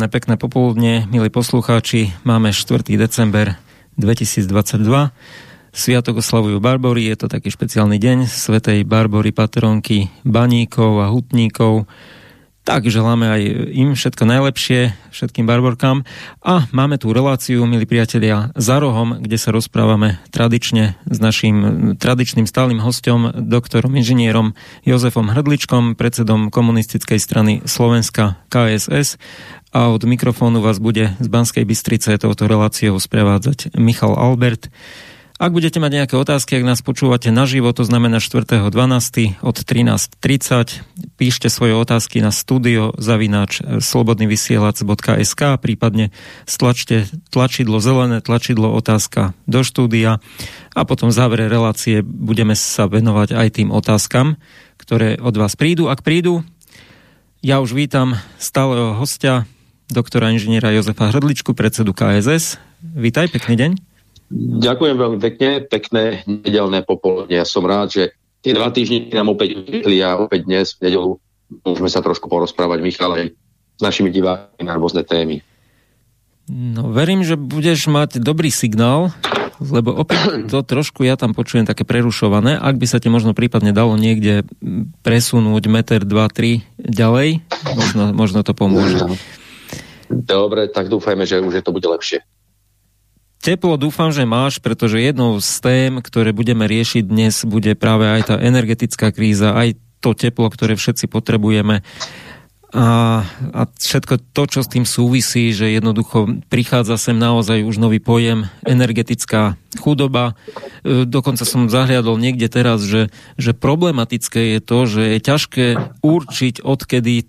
Príjemné, pekné popoludne, milí poslucháči. Máme 4. december 2022. Sviatok oslavujú Barbory, je to taký špeciálny deň Svetej Barbory, patronky baníkov a hutníkov. Tak želáme aj im všetko najlepšie, všetkým barborkám. A máme tu reláciu, milí priatelia, za rohom, kde sa rozprávame tradične s našim tradičným stálym hostom, doktorom inžinierom Jozefom Hrdličkom, predsedom komunistickej strany Slovenska KSS a od mikrofónu vás bude z Banskej Bystrice touto reláciou sprevádzať Michal Albert. Ak budete mať nejaké otázky, ak nás počúvate naživo, to znamená 4.12. od 13.30, píšte svoje otázky na studio zavináč slobodnyvysielac.sk prípadne stlačte tlačidlo zelené, tlačidlo otázka do štúdia a potom v závere relácie budeme sa venovať aj tým otázkam, ktoré od vás prídu. Ak prídu, ja už vítam stáleho hostia, doktora inžiniera Jozefa Hrdličku, predsedu KSS. Vítaj, pekný deň. Ďakujem veľmi pekne, pekné nedelné popoludne. Ja som rád, že tie dva týždne nám opäť vyšli a opäť dnes v nedelu môžeme sa trošku porozprávať, Michal, aj s našimi divákmi na rôzne témy. No, verím, že budeš mať dobrý signál, lebo opäť to trošku ja tam počujem také prerušované. Ak by sa ti možno prípadne dalo niekde presunúť meter, dva, tri ďalej, možno, možno to pomôže. Dobre, tak dúfajme, že už je to bude lepšie. Teplo dúfam, že máš, pretože jednou z tém, ktoré budeme riešiť dnes, bude práve aj tá energetická kríza, aj to teplo, ktoré všetci potrebujeme a, a všetko to, čo s tým súvisí, že jednoducho prichádza sem naozaj už nový pojem energetická chudoba. E, dokonca som zahliadol niekde teraz, že, že problematické je to, že je ťažké určiť, odkedy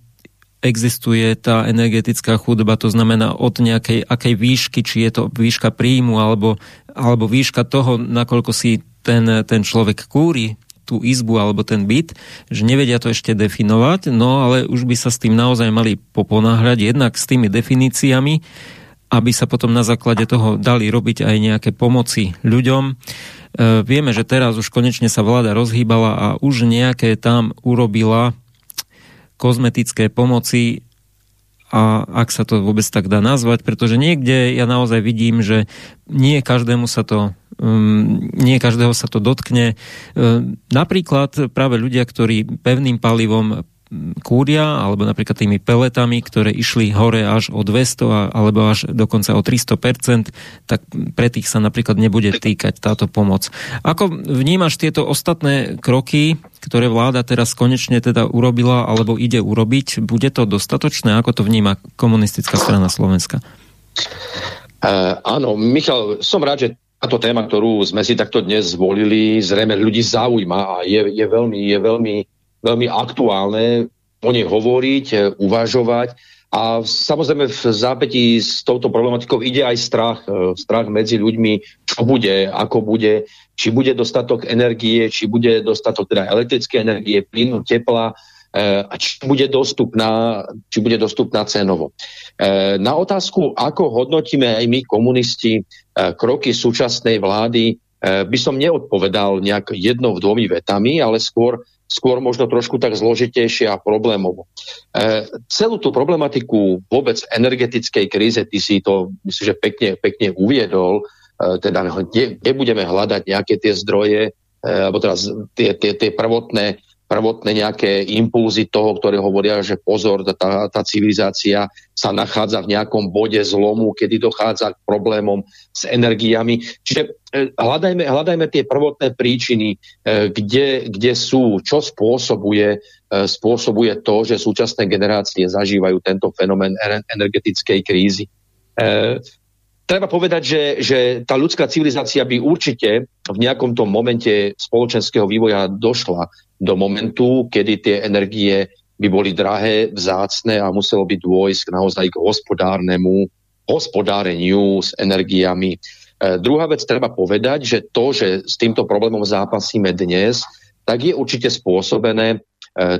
existuje tá energetická chudoba, to znamená od nejakej akej výšky, či je to výška príjmu alebo, alebo výška toho, nakoľko si ten, ten človek kúri tú izbu alebo ten byt, že nevedia to ešte definovať, no ale už by sa s tým naozaj mali poponáhľať jednak s tými definíciami, aby sa potom na základe toho dali robiť aj nejaké pomoci ľuďom. E, vieme, že teraz už konečne sa vláda rozhýbala a už nejaké tam urobila kozmetické pomoci a ak sa to vôbec tak dá nazvať, pretože niekde ja naozaj vidím, že nie každému sa to um, nie každého sa to dotkne. Um, napríklad práve ľudia, ktorí pevným palivom kúria, alebo napríklad tými peletami, ktoré išli hore až o 200 alebo až dokonca o 300%, tak pre tých sa napríklad nebude týkať táto pomoc. Ako vnímaš tieto ostatné kroky, ktoré vláda teraz konečne teda urobila alebo ide urobiť? Bude to dostatočné? Ako to vníma komunistická strana Slovenska? Uh, áno, Michal, som rád, že táto téma, ktorú sme si takto dnes zvolili, zrejme ľudí zaujíma a je, je veľmi, je veľmi veľmi aktuálne o nej hovoriť, e, uvažovať. A samozrejme v zápätí s touto problematikou ide aj strach. E, strach medzi ľuďmi, čo bude, ako bude, či bude dostatok energie, či bude dostatok teda elektrické energie, plynu, tepla, e, a či bude dostupná, či bude dostupná cenovo. Na otázku, ako hodnotíme aj my komunisti kroky súčasnej vlády, by som neodpovedal nejak jednou dvomi vetami, ale skôr skôr možno trošku tak zložitejšie a problémovo. E, celú tú problematiku vôbec energetickej kríze, ty si to myslím, že pekne, pekne uviedol, e, teda kde, kde hľadať nejaké tie zdroje, e, alebo teraz tie, tie, tie prvotné prvotné nejaké impulzy toho, ktoré hovoria, že pozor, tá, tá civilizácia sa nachádza v nejakom bode zlomu, kedy dochádza k problémom s energiami. Čiže e, hľadajme, hľadajme tie prvotné príčiny, e, kde, kde sú, čo spôsobuje, e, spôsobuje to, že súčasné generácie zažívajú tento fenomén energetickej krízy. Treba povedať, že, že tá ľudská civilizácia by určite v nejakom tom momente spoločenského vývoja došla do momentu, kedy tie energie by boli drahé, vzácne a muselo by dôjsť naozaj k hospodárnemu hospodáreniu s energiami. E, druhá vec treba povedať, že to, že s týmto problémom zápasíme dnes, tak je určite spôsobené e,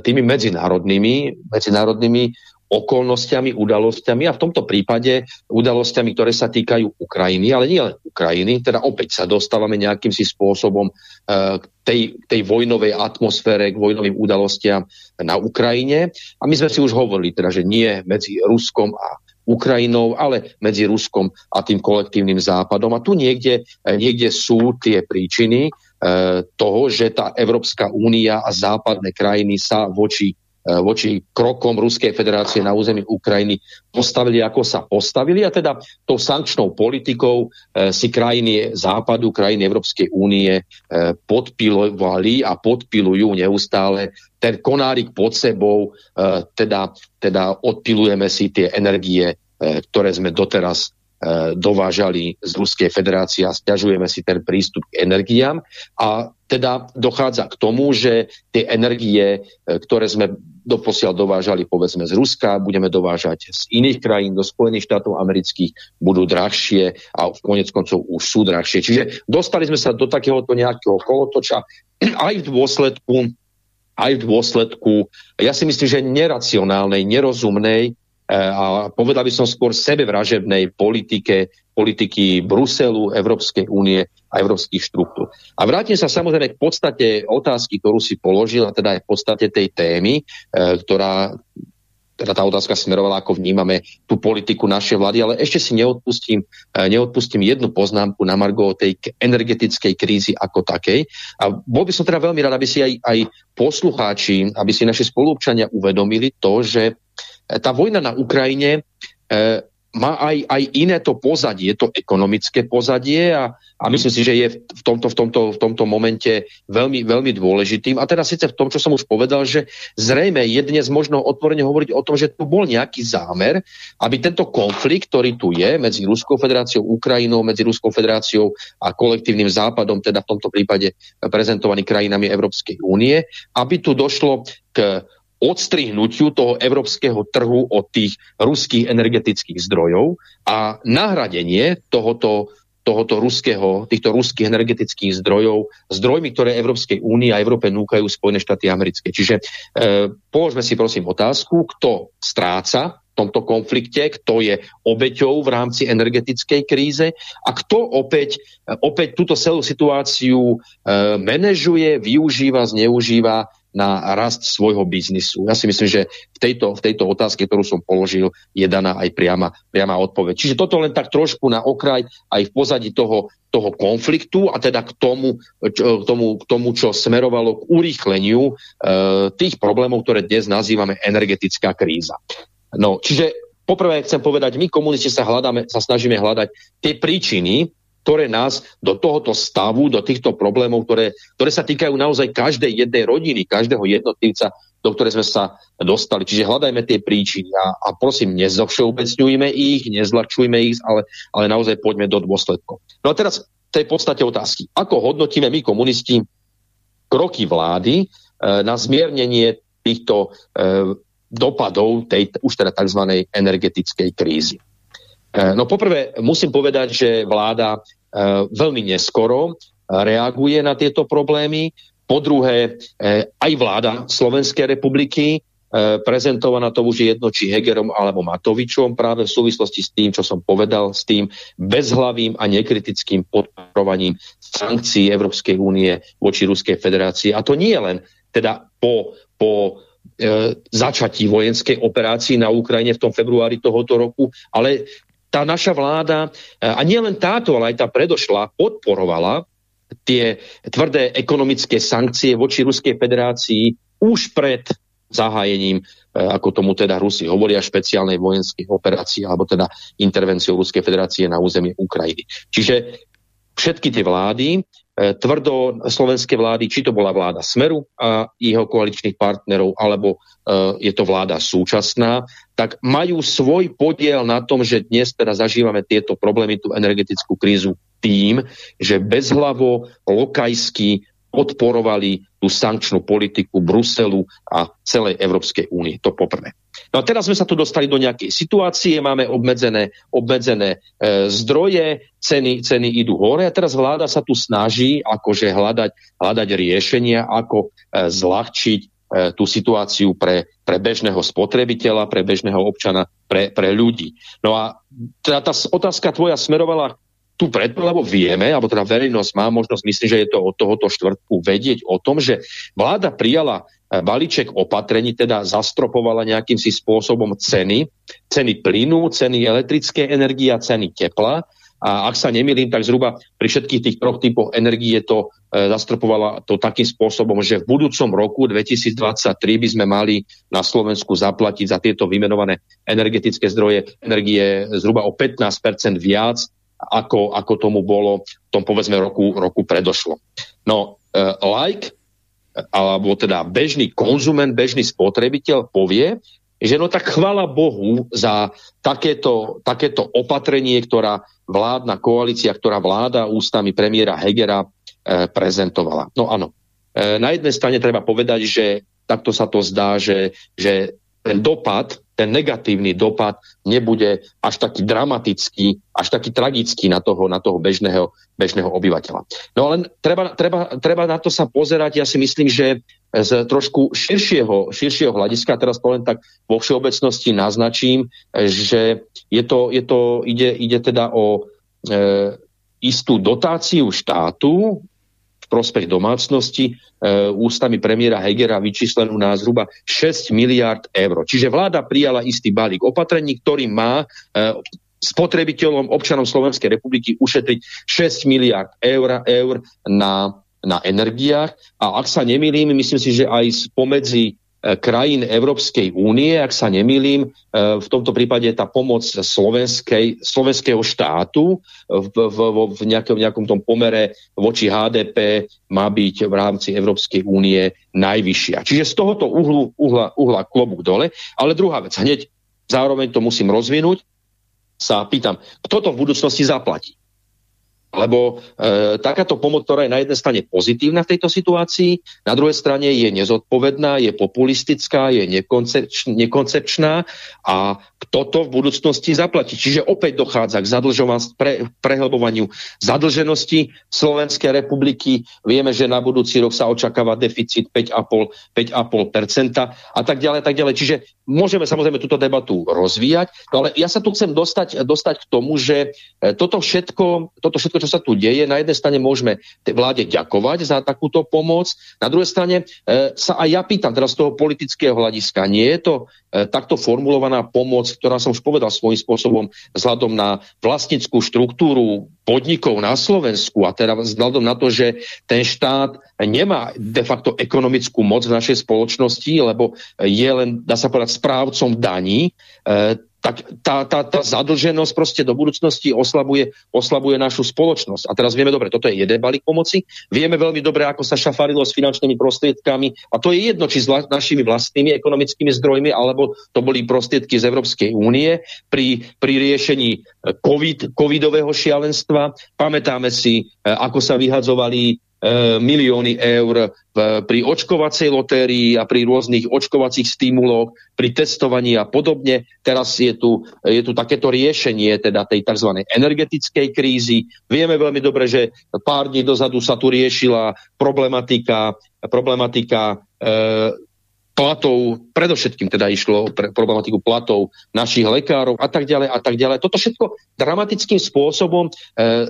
tými medzinárodnými, medzinárodnými okolnostiami, udalosťami a v tomto prípade udalosťami, ktoré sa týkajú Ukrajiny, ale nie len Ukrajiny, teda opäť sa dostávame nejakým si spôsobom uh, k tej, tej vojnovej atmosfére, k vojnovým udalostiam na Ukrajine. A my sme si už hovorili, teda, že nie medzi Ruskom a Ukrajinou, ale medzi Ruskom a tým kolektívnym západom. A tu niekde, niekde sú tie príčiny toho, že tá Európska únia a západné krajiny sa voči E, voči krokom Ruskej federácie na území Ukrajiny postavili, ako sa postavili. A teda tou sankčnou politikou e, si krajiny západu, krajiny Európskej únie e, podpilovali a podpilujú neustále ten konárik pod sebou, teda, teda odpilujeme si tie energie, ktoré sme doteraz dovážali z Ruskej federácie a stiažujeme si ten prístup k energiám a teda dochádza k tomu, že tie energie, ktoré sme doposiaľ dovážali povedzme z Ruska, budeme dovážať z iných krajín do Spojených štátov amerických, budú drahšie a v konec koncov už sú drahšie. Čiže dostali sme sa do takéhoto nejakého kolotoča aj v dôsledku aj v dôsledku, ja si myslím, že neracionálnej, nerozumnej a povedal by som skôr sebevražebnej politike, politiky Bruselu, Európskej únie a európskych štruktúr. A vrátim sa samozrejme k podstate otázky, ktorú si položil, a teda aj v podstate tej témy, e, ktorá teda tá otázka smerovala, ako vnímame tú politiku našej vlády, ale ešte si neodpustím, e, neodpustím jednu poznámku na Margo tej energetickej krízy ako takej. A bol by som teda veľmi rád, aby si aj, aj poslucháči, aby si naši spolupčania uvedomili to, že tá vojna na Ukrajine e, má aj, aj iné to pozadie, to ekonomické pozadie a, a myslím si, že je v tomto, v, tomto, v tomto momente veľmi, veľmi dôležitým. A teda síce v tom, čo som už povedal, že zrejme je dnes možno otvorene hovoriť o tom, že tu bol nejaký zámer, aby tento konflikt, ktorý tu je medzi Ruskou federáciou, Ukrajinou, medzi Ruskou federáciou a kolektívnym západom, teda v tomto prípade prezentovaný krajinami Európskej únie, aby tu došlo k odstrihnutiu toho európskeho trhu od tých ruských energetických zdrojov a nahradenie tohoto, tohoto ruského, týchto ruských energetických zdrojov zdrojmi, ktoré Európskej únii a Európe núkajú Spojené štáty americké. Čiže e, položme si prosím otázku, kto stráca v tomto konflikte, kto je obeťou v rámci energetickej kríze a kto opäť, opäť túto celú situáciu e, manažuje, využíva, zneužíva na rast svojho biznisu. Ja si myslím, že v tejto, v tejto otázke, ktorú som položil, je daná aj priama, priama odpoveď. Čiže toto len tak trošku na okraj aj v pozadí toho, toho konfliktu a teda k tomu, čo, k tomu, k tomu čo smerovalo k urýchleniu e, tých problémov, ktoré dnes nazývame energetická kríza. No, čiže poprvé chcem povedať, my komunisti sa, hľadáme, sa snažíme hľadať tie príčiny, ktoré nás do tohoto stavu, do týchto problémov, ktoré, ktoré sa týkajú naozaj každej jednej rodiny, každého jednotlivca, do ktorej sme sa dostali. Čiže hľadajme tie príčiny a, a prosím, nezovšeobecňujme ich, nezlačujme ich, ale, ale naozaj poďme do dôsledkov. No a teraz tej podstate otázky. Ako hodnotíme my komunisti kroky vlády e, na zmiernenie týchto e, dopadov tej už teda tzv. energetickej krízy? Eh, no poprvé musím povedať, že vláda eh, veľmi neskoro eh, reaguje na tieto problémy. Po druhé, aj vláda Slovenskej republiky prezentovaná to už jedno, či Hegerom alebo Matovičom, práve v súvislosti s tým, čo som povedal, s tým bezhlavým a nekritickým podporovaním sankcií Európskej únie voči Ruskej federácii. A to nie len teda po, po e, začatí vojenskej operácii na Ukrajine v tom februári tohoto roku, ale tá naša vláda, e, a nie len táto, ale aj tá predošla, podporovala tie tvrdé ekonomické sankcie voči Ruskej federácii už pred zahájením, e, ako tomu teda Rusi hovoria, špeciálnej vojenskej operácie alebo teda intervenciou Ruskej federácie na územie Ukrajiny. Čiže všetky tie vlády E, tvrdo slovenské vlády, či to bola vláda Smeru a jeho koaličných partnerov, alebo je to vláda súčasná, tak majú svoj podiel na tom, že dnes teda zažívame tieto problémy, tú energetickú krízu tým, že bezhlavo, lokajsky podporovali tú sankčnú politiku Bruselu a celej Európskej únie. To poprvé. No a teraz sme sa tu dostali do nejakej situácie, máme obmedzené, obmedzené e, zdroje, ceny, ceny idú hore a teraz vláda sa tu snaží akože hľadať, hľadať riešenia, ako e, zľahčiť tú situáciu pre, pre bežného spotrebiteľa, pre bežného občana, pre, pre ľudí. No a teda tá otázka tvoja smerovala tu preto, lebo vieme, alebo teda verejnosť má možnosť, myslím, že je to od tohoto štvrtku vedieť o tom, že vláda prijala balíček opatrení teda zastropovala nejakým si spôsobom ceny, ceny plynu, ceny elektrickej energie a ceny tepla. A ak sa nemýlim, tak zhruba pri všetkých tých troch typoch energie to e, zastropovala to takým spôsobom, že v budúcom roku 2023 by sme mali na Slovensku zaplatiť za tieto vymenované energetické zdroje energie zhruba o 15% viac, ako, ako tomu bolo v tom povedzme roku, roku predošlo. No, e, like alebo teda bežný konzument, bežný spotrebiteľ povie, že no tak chvala Bohu za takéto, takéto opatrenie, ktorá vládna koalícia, ktorá vláda ústami premiéra Hegera e, prezentovala. No áno, e, na jednej strane treba povedať, že takto sa to zdá, že, že ten dopad ten negatívny dopad nebude až taký dramatický, až taký tragický na toho, na toho bežného, bežného obyvateľa. No ale treba, treba, treba na to sa pozerať, ja si myslím, že z trošku širšieho, širšieho hľadiska, teraz poviem tak vo všeobecnosti naznačím, že je to, je to, ide, ide teda o e, istú dotáciu štátu prospech domácnosti e, ústami premiéra Hegera vyčíslenú na zhruba 6 miliard eur. Čiže vláda prijala istý balík opatrení, ktorý má e, spotrebiteľom, občanom Slovenskej republiky ušetriť 6 miliard eur, eur na, na energiách. A ak sa nemýlim, myslím si, že aj spomedzi krajín Európskej únie, ak sa nemýlim, e, v tomto prípade tá pomoc slovenskej, slovenského štátu v, v, v, nejakom, nejakom tom pomere voči HDP má byť v rámci Európskej únie najvyššia. Čiže z tohoto uhlu, uhla, uhla klobúk dole. Ale druhá vec, hneď zároveň to musím rozvinúť, sa pýtam, kto to v budúcnosti zaplatí? Lebo e, takáto pomoc, ktorá je na jednej strane pozitívna v tejto situácii, na druhej strane je nezodpovedná, je populistická, je nekoncepč, nekoncepčná a kto to v budúcnosti zaplatí. Čiže opäť dochádza k pre, prehlbovaniu zadlženosti Slovenskej republiky. Vieme, že na budúci rok sa očakáva deficit 5,5%, 5,5% a tak ďalej, tak ďalej. Čiže môžeme samozrejme túto debatu rozvíjať, no ale ja sa tu chcem dostať, dostať k tomu, že e, toto všetko, toto všetko čo sa tu deje. Na jednej strane môžeme vláde ďakovať za takúto pomoc, na druhej strane e, sa aj ja pýtam teraz z toho politického hľadiska, nie je to e, takto formulovaná pomoc, ktorá som už povedal svojím spôsobom vzhľadom na vlastnickú štruktúru podnikov na Slovensku a teda vzhľadom na to, že ten štát nemá de facto ekonomickú moc v našej spoločnosti, lebo je len, dá sa povedať, správcom daní, e, tak tá, tá, tá zadlženosť proste do budúcnosti oslabuje, oslabuje našu spoločnosť. A teraz vieme dobre, toto je jeden balík pomoci. Vieme veľmi dobre, ako sa šafarilo s finančnými prostriedkami. A to je jedno, či s našimi vlastnými ekonomickými zdrojmi, alebo to boli prostriedky z Európskej únie pri, pri riešení e, COVID, covidového šialenstva. Pamätáme si, e, ako sa vyhadzovali milióny eur pri očkovacej lotérii a pri rôznych očkovacích stimuloch, pri testovaní a podobne. Teraz je tu, je tu takéto riešenie teda tej tzv. energetickej krízy. Vieme veľmi dobre, že pár dní dozadu sa tu riešila problematika, problematika e, platov, predovšetkým teda išlo pre problematiku platov našich lekárov a tak ďalej a tak ďalej. Toto všetko dramatickým spôsobom e,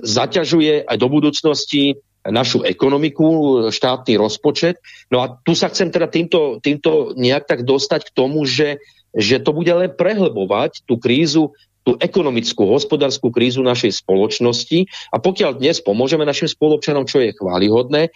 zaťažuje aj do budúcnosti našu ekonomiku, štátny rozpočet. No a tu sa chcem teda týmto, týmto nejak tak dostať k tomu, že, že to bude len prehlbovať tú krízu, tú ekonomickú, hospodárskú krízu našej spoločnosti a pokiaľ dnes pomôžeme našim spoločanom, čo je chválihodné, e,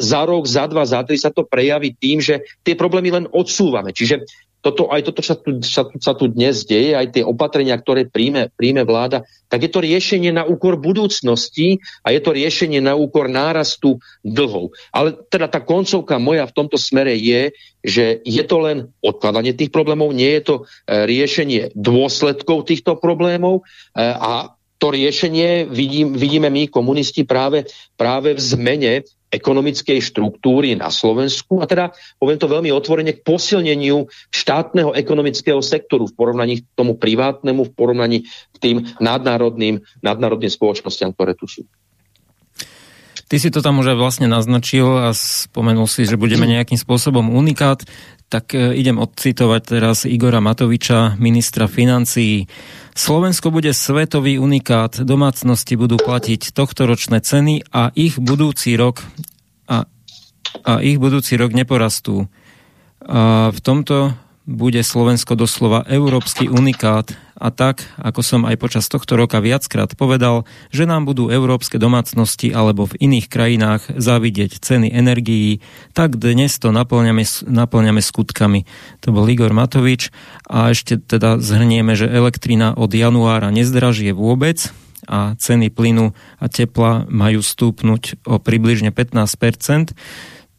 za rok, za dva, za tri sa to prejaví tým, že tie problémy len odsúvame. Čiže toto, aj toto, čo sa tu, sa, sa tu dnes deje, aj tie opatrenia, ktoré príjme, príjme vláda, tak je to riešenie na úkor budúcnosti a je to riešenie na úkor nárastu dlhov. Ale teda tá koncovka moja v tomto smere je, že je to len odkladanie tých problémov, nie je to e, riešenie dôsledkov týchto problémov e, a to riešenie vidím, vidíme my, komunisti, práve, práve v zmene ekonomickej štruktúry na Slovensku a teda, poviem to veľmi otvorene, k posilneniu štátneho ekonomického sektoru v porovnaní k tomu privátnemu, v porovnaní k tým nadnárodným, nadnárodným spoločnostiam, ktoré tu sú. Ty si to tam už aj vlastne naznačil a spomenul si, že budeme nejakým spôsobom unikát, tak e, idem odcitovať teraz Igora Matoviča, ministra financií. Slovensko bude svetový unikát, domácnosti budú platiť tohtoročné ceny a ich budúci rok a, a ich budúci rok neporastú. A v tomto bude Slovensko doslova európsky unikát. A tak, ako som aj počas tohto roka viackrát povedal, že nám budú európske domácnosti alebo v iných krajinách závidieť ceny energií, tak dnes to naplňame, naplňame skutkami. To bol Igor Matovič. A ešte teda zhrnieme, že elektrina od januára nezdražie vôbec, a ceny plynu a tepla majú stúpnuť o približne 15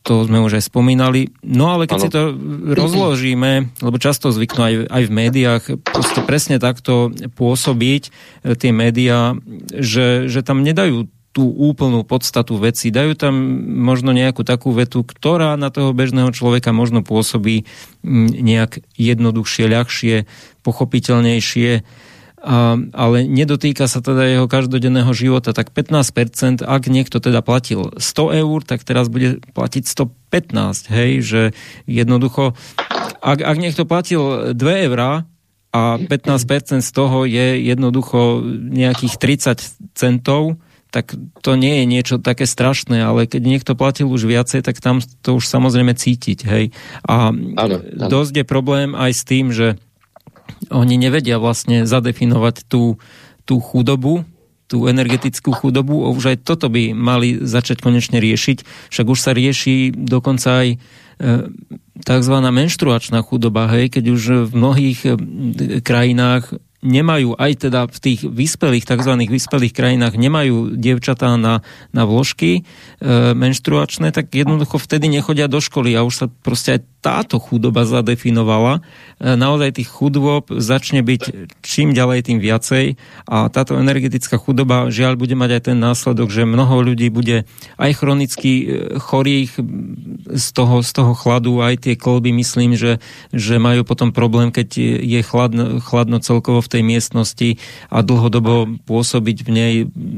to sme už aj spomínali. No ale keď ano. si to rozložíme, lebo často zvyknú aj, aj v médiách proste presne takto pôsobiť e, tie médiá, že, že tam nedajú tú úplnú podstatu veci. Dajú tam možno nejakú takú vetu, ktorá na toho bežného človeka možno pôsobí nejak jednoduchšie, ľahšie, pochopiteľnejšie a, ale nedotýka sa teda jeho každodenného života, tak 15%, ak niekto teda platil 100 eur, tak teraz bude platiť 115, hej, že jednoducho, ak, ak niekto platil 2 eurá a 15% z toho je jednoducho nejakých 30 centov, tak to nie je niečo také strašné, ale keď niekto platil už viacej, tak tam to už samozrejme cítiť, hej. A ano, ano. dosť je problém aj s tým, že oni nevedia vlastne zadefinovať tú, tú chudobu, tú energetickú chudobu. Už aj toto by mali začať konečne riešiť. Však už sa rieši dokonca aj e, tzv. menštruačná chudoba, hej, keď už v mnohých krajinách nemajú aj teda v tých vyspelých, tzv. vyspelých krajinách nemajú dievčatá na, na vložky e, menštruačné, tak jednoducho vtedy nechodia do školy a už sa proste aj táto chudoba zadefinovala. E, naozaj tých chudôb začne byť čím ďalej, tým viacej a táto energetická chudoba žiaľ bude mať aj ten následok, že mnoho ľudí bude aj chronicky e, chorých z toho, z toho chladu, aj tie kolby myslím, že, že majú potom problém, keď je chladno, chladno celkovo v tej miestnosti a dlhodobo pôsobiť v nej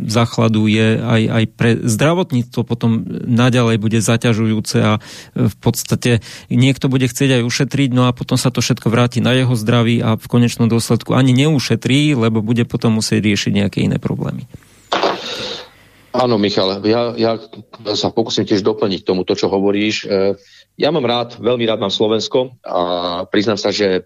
zachladu je aj, aj pre zdravotníctvo potom naďalej bude zaťažujúce a v podstate niekto bude chcieť aj ušetriť, no a potom sa to všetko vráti na jeho zdraví a v konečnom dôsledku ani neušetrí, lebo bude potom musieť riešiť nejaké iné problémy. Áno, Michal, ja, ja sa pokúsim tiež doplniť tomu, to, čo hovoríš. E, ja mám rád, veľmi rád mám Slovensko a priznám sa, že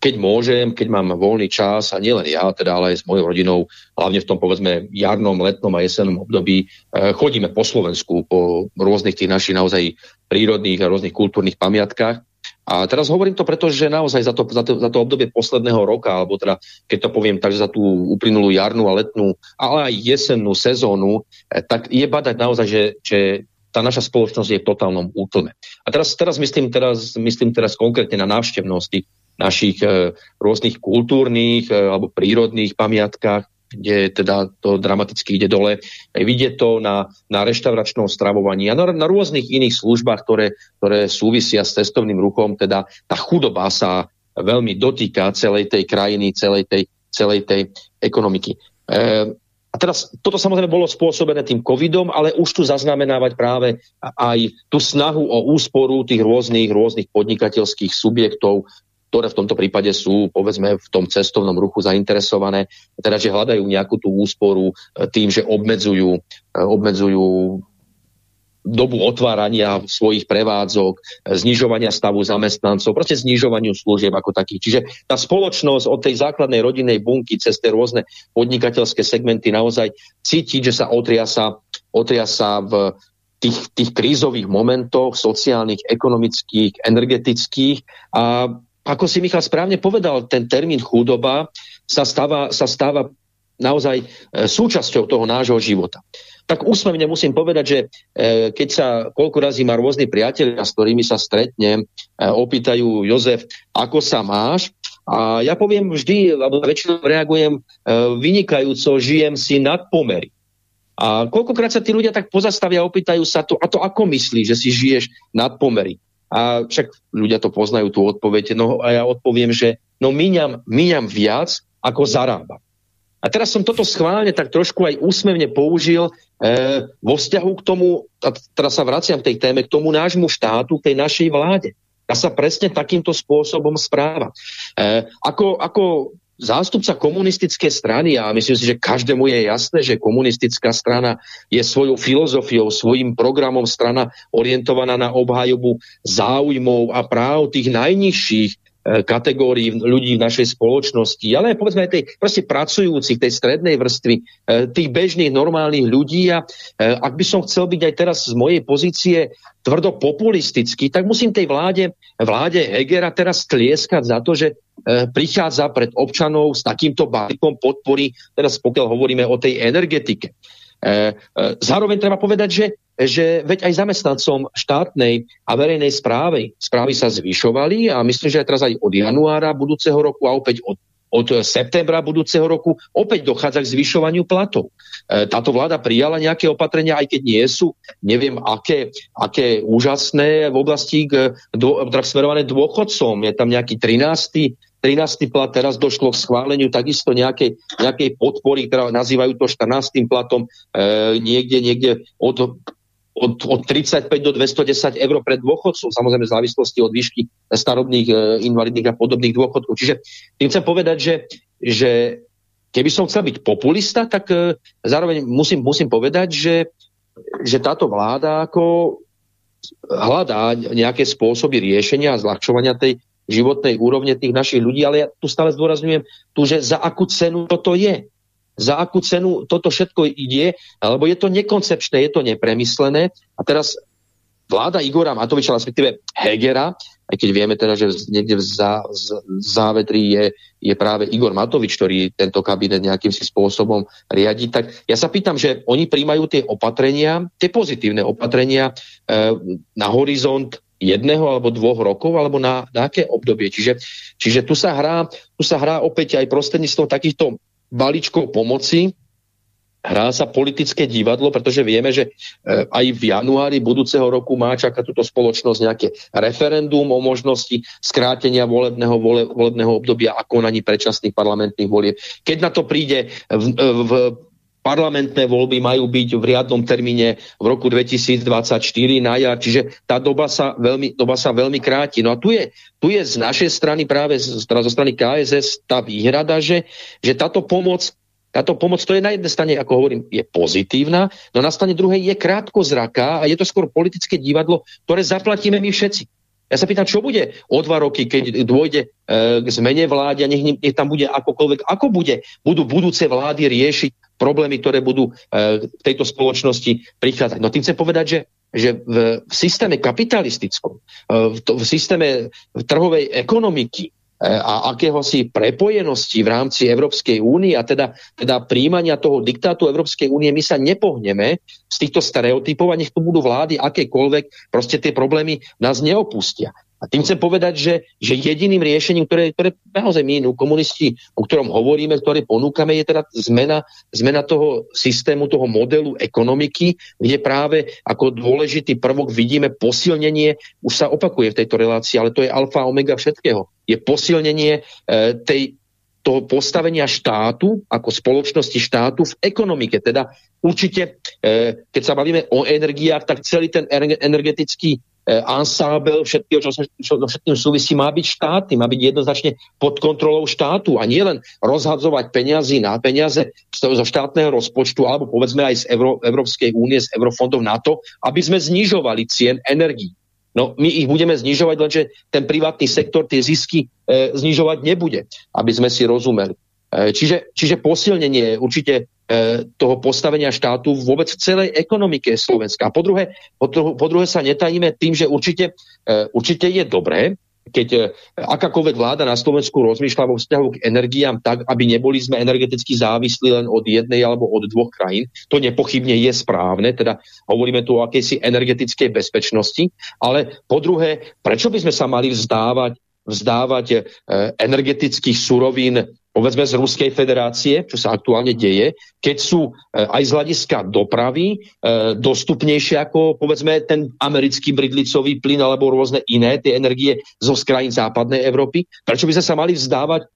keď môžem, keď mám voľný čas, a nielen ja, teda, ale aj s mojou rodinou, hlavne v tom povedzme jarnom, letnom a jesennom období, eh, chodíme po Slovensku, po rôznych tých našich naozaj prírodných a rôznych kultúrnych pamiatkách. A teraz hovorím to preto, že naozaj za to, za, to, za to obdobie posledného roka, alebo teda, keď to poviem tak, za tú uplynulú jarnú a letnú, ale aj jesennú sezónu, eh, tak je badať naozaj, že, že tá naša spoločnosť je v totálnom útlme. A teraz, teraz, myslím, teraz myslím teraz konkrétne na návštevnosti našich e, rôznych kultúrnych e, alebo prírodných pamiatkách, kde teda to dramaticky ide dole. Vidie to na, na reštauračnom stravovaní a na, na rôznych iných službách, ktoré, ktoré súvisia s cestovným ruchom. Teda tá chudoba sa veľmi dotýka celej tej krajiny, celej tej, celej tej ekonomiky. E, a teraz toto samozrejme bolo spôsobené tým covidom, ale už tu zaznamenávať práve aj tú snahu o úsporu tých rôznych, rôznych podnikateľských subjektov, ktoré v tomto prípade sú, povedzme, v tom cestovnom ruchu zainteresované, teda, že hľadajú nejakú tú úsporu e, tým, že obmedzujú, e, obmedzujú dobu otvárania svojich prevádzok, e, znižovania stavu zamestnancov, proste znižovaniu služieb ako takých. Čiže tá spoločnosť od tej základnej rodinnej bunky cez tie rôzne podnikateľské segmenty naozaj cíti, že sa otriasa, otriasa v tých, tých krízových momentoch sociálnych, ekonomických, energetických a ako si Michal správne povedal, ten termín chudoba sa stáva, sa stáva naozaj e, súčasťou toho nášho života. Tak úsmevne musím povedať, že e, keď sa koľko razy ma rôzni priatelia, s ktorými sa stretnem, e, opýtajú Jozef, ako sa máš, a ja poviem vždy, alebo väčšinou reagujem vynikajúco, žijem si nad pomery. A koľkokrát sa tí ľudia tak pozastavia a opýtajú sa to, a to ako myslíš, že si žiješ nad pomery? A však ľudia to poznajú, tú odpoveď. No a ja odpoviem, že no míňam, míňam viac, ako zarábam. A teraz som toto schválne tak trošku aj úsmevne použil e, vo vzťahu k tomu, a teraz sa vraciam k tej téme, k tomu nášmu štátu, k tej našej vláde. A sa presne takýmto spôsobom správa. E, ako, ako zástupca komunistickej strany, a myslím si, že každému je jasné, že komunistická strana je svojou filozofiou, svojim programom strana orientovaná na obhajobu záujmov a práv tých najnižších kategórií ľudí v našej spoločnosti, ale povedzme aj tej proste pracujúcich, tej strednej vrstvy, e, tých bežných normálnych ľudí a e, ak by som chcel byť aj teraz z mojej pozície tvrdo populistický, tak musím tej vláde, vláde Hegera teraz tlieskať za to, že prichádza pred občanov s takýmto balíkom podpory, teraz pokiaľ hovoríme o tej energetike. Zároveň treba povedať, že že veď aj zamestnancom štátnej a verejnej správy správy sa zvyšovali a myslím, že aj teraz aj od januára budúceho roku a opäť od od septembra budúceho roku opäť dochádza k zvyšovaniu platov. E, táto vláda prijala nejaké opatrenia, aj keď nie sú, neviem, aké, aké úžasné v oblasti dô, teda smerované dôchodcom. Je tam nejaký 13. 13. plat, teraz došlo k schváleniu takisto nejakej, nejakej podpory, ktorá nazývajú to 14. platom, e, niekde, niekde od od, od 35 do 210 eur pre dôchodcov, samozrejme v závislosti od výšky starobných, e, invalidných a podobných dôchodkov. Čiže tým chcem povedať, že, že keby som chcel byť populista, tak e, zároveň musím, musím povedať, že, že táto vláda ako hľadá nejaké spôsoby riešenia a zľahčovania tej životnej úrovne tých našich ľudí, ale ja tu stále zdôrazňujem tu, že za akú cenu toto je za akú cenu toto všetko ide, alebo je to nekoncepčné, je to nepremyslené. A teraz vláda Igora Matoviča, respektíve Hegera, aj keď vieme teda, že niekde v zá, z, závetri je, je práve Igor Matovič, ktorý tento kabinet nejakým si spôsobom riadi, tak ja sa pýtam, že oni príjmajú tie opatrenia, tie pozitívne opatrenia e, na horizont jedného alebo dvoch rokov, alebo na, na aké obdobie. Čiže, čiže tu, sa hrá, tu sa hrá opäť aj prostredníctvom takýchto balíčkov pomoci hrá sa politické divadlo, pretože vieme, že e, aj v januári budúceho roku má čakať túto spoločnosť nejaké referendum o možnosti skrátenia volebného, vole, volebného obdobia a konaní predčasných parlamentných volieb. Keď na to príde v, v parlamentné voľby majú byť v riadnom termíne v roku 2024 na jar, čiže tá doba sa veľmi, doba sa veľmi kráti. No a tu je, tu je z našej strany práve z, teda zo strany KSS tá výhrada, že, že táto pomoc táto pomoc, to je na jednej strane, ako hovorím, je pozitívna, no na strane druhej je krátko zraká a je to skôr politické divadlo, ktoré zaplatíme my všetci. Ja sa pýtam, čo bude o dva roky, keď dôjde e, k zmene vlády a nech, nech tam bude akokoľvek. Ako bude, budú budúce vlády riešiť problémy, ktoré budú e, v tejto spoločnosti prichádzať. No tým chcem povedať, že že v, v systéme kapitalistickom, e, v, to, v systéme trhovej ekonomiky e, a akéhosi prepojenosti v rámci Európskej únie a teda, teda príjmania toho diktátu Európskej únie, my sa nepohneme z týchto stereotypov a nech tu budú vlády akékoľvek, proste tie problémy nás neopustia. A tým chcem povedať, že, že jediným riešením, ktoré, ktoré naozaj my, no, komunisti, o ktorom hovoríme, ktoré ponúkame, je teda zmena, zmena toho systému, toho modelu ekonomiky, kde práve ako dôležitý prvok vidíme posilnenie, už sa opakuje v tejto relácii, ale to je alfa a omega všetkého. Je posilnenie e, tej, toho postavenia štátu ako spoločnosti štátu v ekonomike. Teda určite, e, keď sa bavíme o energiách, tak celý ten energetický ansábel všetkého, čo, čo so všetkým súvisí, má byť štátny, má byť jednoznačne pod kontrolou štátu a nielen rozhadzovať peniazy na peniaze zo štátneho rozpočtu alebo povedzme aj z Euró- Európskej únie, z eurofondov na to, aby sme znižovali cien energií. No my ich budeme znižovať, lenže ten privátny sektor tie zisky e, znižovať nebude, aby sme si rozumeli. E, čiže, čiže posilnenie určite E, toho postavenia štátu vôbec v celej ekonomike Slovenska. Po druhé, po, druhé, sa netajíme tým, že určite, e, určite je dobré, keď e, akákoľvek vláda na Slovensku rozmýšľa vo vzťahu k energiám tak, aby neboli sme energeticky závislí len od jednej alebo od dvoch krajín. To nepochybne je správne, teda hovoríme tu o akejsi energetickej bezpečnosti, ale po druhé, prečo by sme sa mali vzdávať vzdávať e, energetických surovín povedzme z Ruskej federácie, čo sa aktuálne deje, keď sú e, aj z hľadiska dopravy e, dostupnejšie ako povedzme ten americký bridlicový plyn alebo rôzne iné tie energie zo krajín západnej Európy. Prečo by sme sa mali vzdávať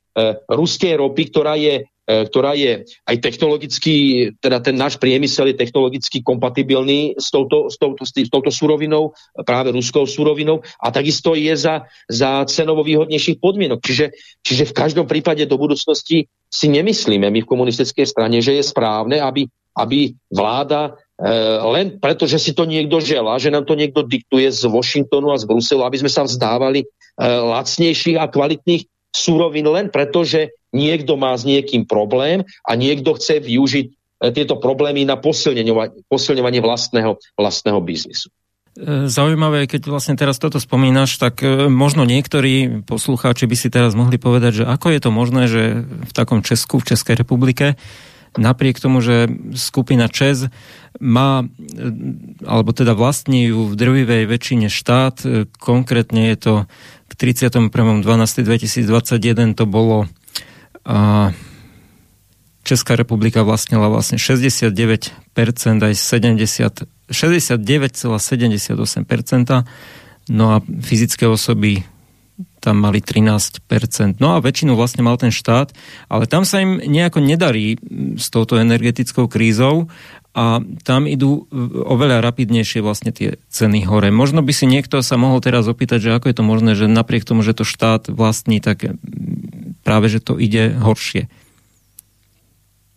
ruskej ropy, ktorá je ktorá je aj technologicky, teda ten náš priemysel je technologicky kompatibilný s touto, s touto, s touto surovinou, práve ruskou surovinou a takisto je za, za cenovo výhodnejších podmienok. Čiže, čiže v každom prípade do budúcnosti si nemyslíme my v komunistickej strane, že je správne, aby, aby vláda e, len preto, že si to niekto želá, že nám to niekto diktuje z Washingtonu a z Bruselu, aby sme sa vzdávali e, lacnejších a kvalitných súrovín len preto, že niekto má s niekým problém a niekto chce využiť e, tieto problémy na posilňovanie vlastného, vlastného biznisu. E, zaujímavé, keď vlastne teraz toto spomínaš, tak e, možno niektorí poslucháči by si teraz mohli povedať, že ako je to možné, že v takom Česku, v Českej republike, napriek tomu, že skupina ČES má, alebo teda vlastní ju v drvivej väčšine štát, konkrétne je to 31.12.2021 to bolo Česká republika vlastnila vlastne 69% aj 70, 69,78%, no a fyzické osoby tam mali 13%. No a väčšinu vlastne mal ten štát, ale tam sa im nejako nedarí s touto energetickou krízou a tam idú oveľa rapidnejšie vlastne tie ceny hore. Možno by si niekto sa mohol teraz opýtať, že ako je to možné, že napriek tomu, že to štát vlastní, tak práve, že to ide horšie.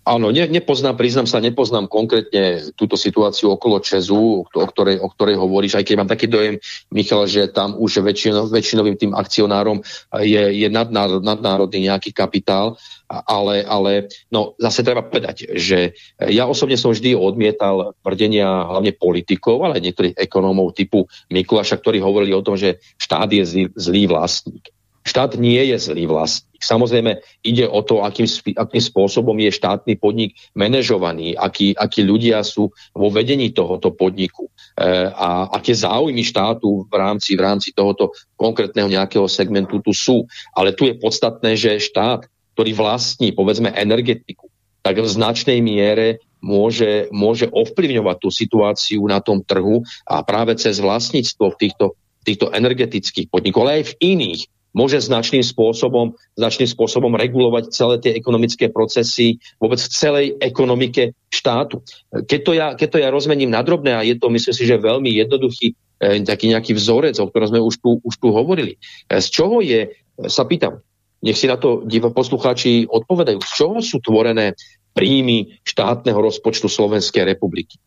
Áno, ne, nepoznám, priznám sa, nepoznám konkrétne túto situáciu okolo Česu, o ktorej, o ktorej hovoríš, aj keď mám taký dojem, Michal, že tam už väčšino, väčšinovým tým akcionárom je, je nadnárod, nadnárodný nejaký kapitál, ale, ale no, zase treba povedať, že ja osobne som vždy odmietal tvrdenia hlavne politikov, ale aj niektorých ekonómov typu Mikuláša, ktorí hovorili o tom, že štát je zlý, zlý vlastník. Štát nie je zlý vlastník. Samozrejme ide o to, akým, akým spôsobom je štátny podnik manažovaný, akí, akí ľudia sú vo vedení tohoto podniku e, a aké záujmy štátu v rámci, v rámci tohoto konkrétneho nejakého segmentu tu sú. Ale tu je podstatné, že štát, ktorý vlastní povedzme energetiku, tak v značnej miere môže, môže ovplyvňovať tú situáciu na tom trhu a práve cez vlastníctvo v týchto, týchto energetických podnikov, ale aj v iných môže značným spôsobom, značným spôsobom regulovať celé tie ekonomické procesy vôbec v celej ekonomike štátu. Keď to ja, keď to ja rozmením na drobné, a je to myslím si, že veľmi jednoduchý e, taký nejaký vzorec, o ktorom sme už tu, už tu hovorili. E, z čoho je, sa pýtam, nech si na to poslucháči odpovedajú, z čoho sú tvorené príjmy štátneho rozpočtu Slovenskej republiky.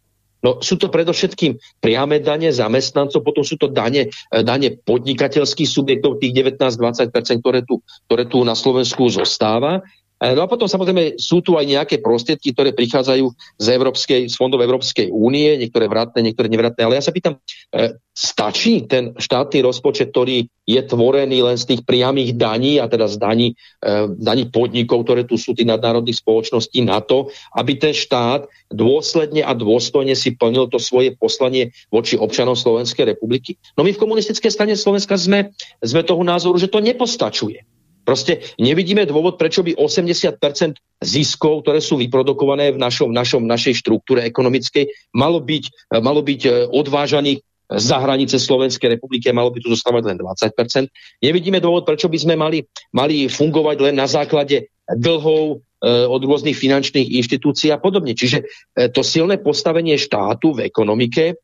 No sú to predovšetkým priame dane zamestnancov, potom sú to dane, e, dane podnikateľských subjektov, tých 19-20%, ktoré tu, ktoré tu na Slovensku zostáva. E, no a potom samozrejme sú tu aj nejaké prostriedky, ktoré prichádzajú z, Európskej, z fondov Európskej únie, niektoré vratné, niektoré nevratné. Ale ja sa pýtam, e, stačí ten štátny rozpočet, ktorý je tvorený len z tých priamých daní, a teda z daní, e, daní podnikov, ktoré tu sú tých nadnárodných spoločností na to, aby ten štát dôsledne a dôstojne si plnil to svoje poslanie voči občanom Slovenskej republiky. No my v komunistickej strane Slovenska sme, sme toho názoru, že to nepostačuje. Proste nevidíme dôvod, prečo by 80% ziskov, ktoré sú vyprodukované v našom, našom, našej štruktúre ekonomickej, malo byť, malo byť e, odvážaných za hranice Slovenskej republiky malo by tu zostávať len 20%. Nevidíme dôvod, prečo by sme mali, mali fungovať len na základe dlhov e, od rôznych finančných inštitúcií a podobne. Čiže e, to silné postavenie štátu v ekonomike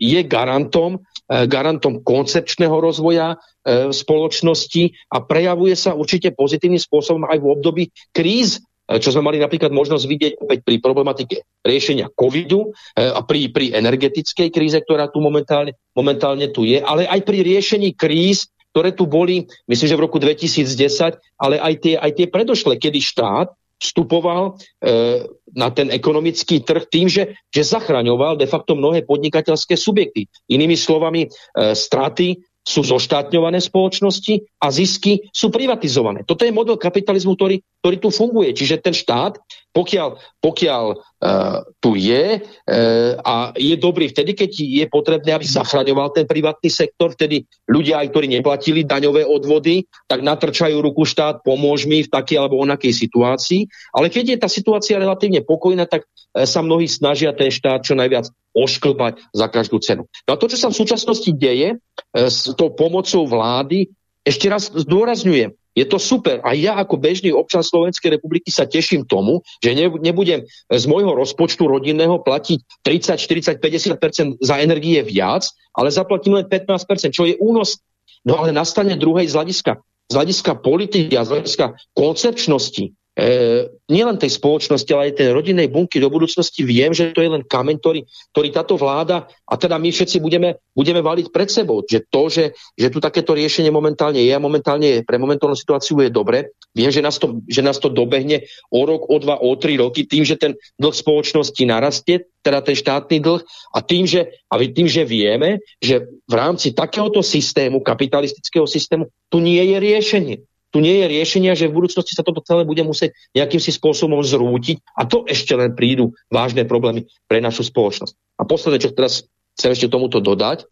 je garantom, e, garantom koncepčného rozvoja e, spoločnosti a prejavuje sa určite pozitívnym spôsobom aj v období kríz, E, čo sme mali napríklad možnosť vidieť opäť pri problematike riešenia covidu a pri, pri energetickej kríze, ktorá tu momentálne, momentálne tu je, ale aj pri riešení kríz, ktoré tu boli, myslím, že v roku 2010, ale aj tie, aj tie predošle, kedy štát vstupoval e, na ten ekonomický trh tým, že, že zachraňoval de facto mnohé podnikateľské subjekty. Inými slovami, e, straty sú zoštátňované spoločnosti a zisky sú privatizované. Toto je model kapitalizmu, ktorý, ktorý tu funguje. Čiže ten štát, pokiaľ, pokiaľ uh, tu je uh, a je dobrý vtedy, keď je potrebné, aby zachraňoval ten privátny sektor, vtedy ľudia, aj ktorí neplatili daňové odvody, tak natrčajú ruku štát, pomôž mi v takej alebo onakej situácii. Ale keď je tá situácia relatívne pokojná, tak uh, sa mnohí snažia ten štát čo najviac ošklbať za každú cenu. No a to, čo sa v súčasnosti deje e, s tou pomocou vlády, ešte raz zdôrazňujem, je to super. A ja ako bežný občan Slovenskej republiky sa teším tomu, že nebudem z môjho rozpočtu rodinného platiť 30, 40, 50% za energie viac, ale zaplatím len 15% čo je únos. No ale nastane druhej z hľadiska, z hľadiska politiky a z hľadiska koncepčnosti e, nielen tej spoločnosti, ale aj tej rodinnej bunky do budúcnosti viem, že to je len kameň, ktorý, ktorý táto vláda a teda my všetci budeme, budeme valiť pred sebou. Že to, že, že tu takéto riešenie momentálne je a momentálne je, pre momentálnu situáciu je dobre, viem, že nás, to, že nás to dobehne o rok, o dva, o tri roky tým, že ten dlh spoločnosti narastie, teda ten štátny dlh a tým, že, a tým, že vieme, že v rámci takéhoto systému, kapitalistického systému, tu nie je riešenie tu nie je riešenia, že v budúcnosti sa toto celé bude musieť nejakým si spôsobom zrútiť a to ešte len prídu vážne problémy pre našu spoločnosť. A posledné, čo teraz chcem ešte tomuto dodať,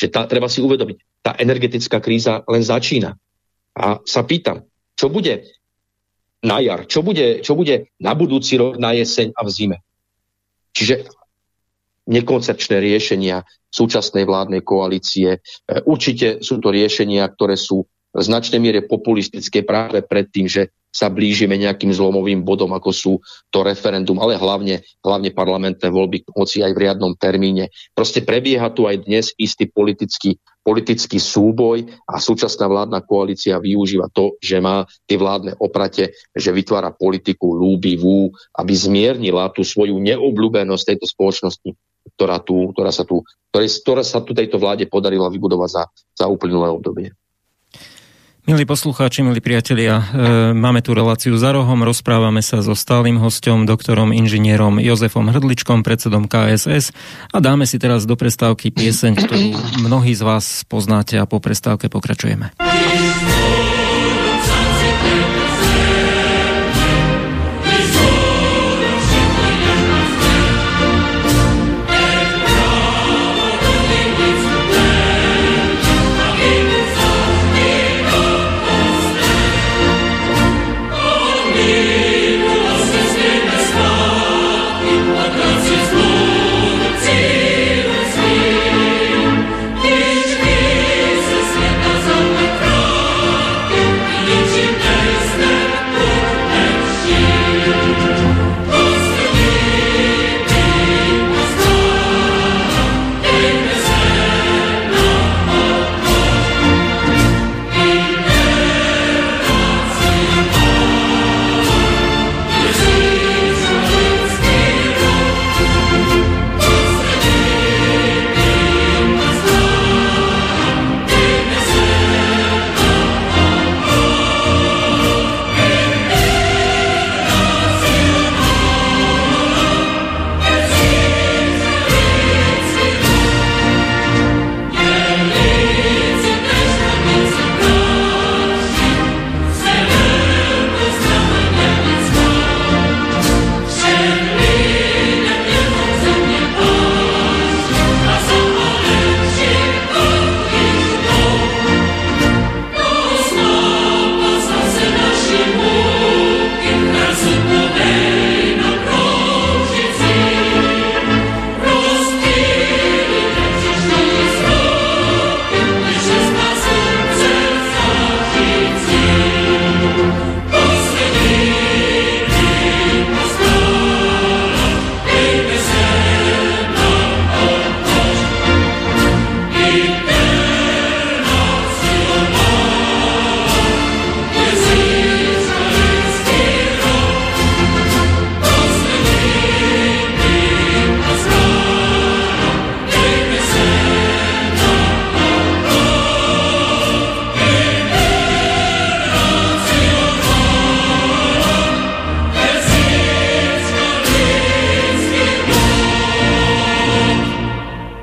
že tá, treba si uvedomiť, tá energetická kríza len začína. A sa pýtam, čo bude na jar, čo bude, čo bude na budúci rok, na jeseň a v zime. Čiže nekoncepčné riešenia súčasnej vládnej koalície. E, určite sú to riešenia, ktoré sú v značnej miere populistické práve pred tým, že sa blížime nejakým zlomovým bodom, ako sú to referendum, ale hlavne, hlavne parlamentné voľby, moci aj v riadnom termíne. Proste prebieha tu aj dnes istý politický, politický súboj a súčasná vládna koalícia využíva to, že má tie vládne oprate, že vytvára politiku lúbivú, aby zmiernila tú svoju neobľúbenosť tejto spoločnosti, ktorá, tu, ktorá, sa tu, ktoré, ktorá sa tu tejto vláde podarila vybudovať za, za uplynulé obdobie. Milí poslucháči, milí priatelia, e, máme tu reláciu za rohom, rozprávame sa so stálym hostom, doktorom inžinierom Jozefom Hrdličkom, predsedom KSS a dáme si teraz do prestávky pieseň, ktorú mnohí z vás poznáte a po prestávke pokračujeme.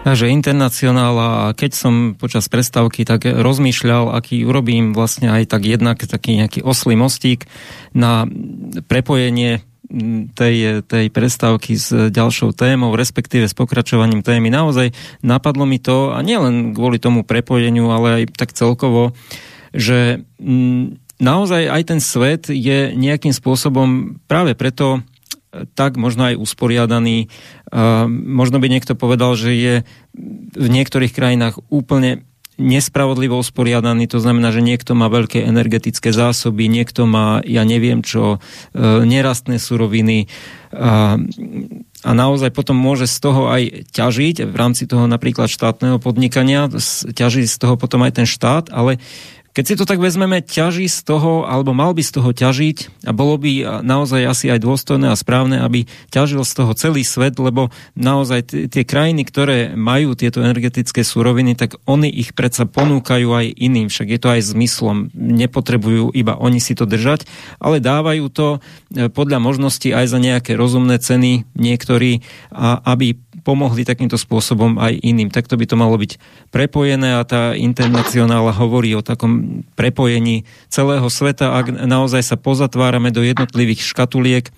Takže internacionála a keď som počas prestávky tak rozmýšľal, aký urobím vlastne aj tak jednak taký nejaký oslý mostík na prepojenie tej, tej prestávky s ďalšou témou, respektíve s pokračovaním témy. Naozaj napadlo mi to, a nielen kvôli tomu prepojeniu, ale aj tak celkovo, že naozaj aj ten svet je nejakým spôsobom práve preto tak možno aj usporiadaný. Možno by niekto povedal, že je v niektorých krajinách úplne nespravodlivo usporiadaný, to znamená, že niekto má veľké energetické zásoby, niekto má, ja neviem čo, nerastné suroviny a, a naozaj potom môže z toho aj ťažiť v rámci toho napríklad štátneho podnikania, ťaží z toho potom aj ten štát, ale keď si to tak vezmeme, ťaží z toho, alebo mal by z toho ťažiť a bolo by naozaj asi aj dôstojné a správne, aby ťažil z toho celý svet, lebo naozaj tie krajiny, ktoré majú tieto energetické suroviny, tak oni ich predsa ponúkajú aj iným, však je to aj zmyslom. Nepotrebujú iba oni si to držať, ale dávajú to e, podľa možností aj za nejaké rozumné ceny niektorí, aby pomohli takýmto spôsobom aj iným. Takto by to malo byť prepojené a tá internacionála hovorí o takom prepojení celého sveta, ak naozaj sa pozatvárame do jednotlivých škatuliek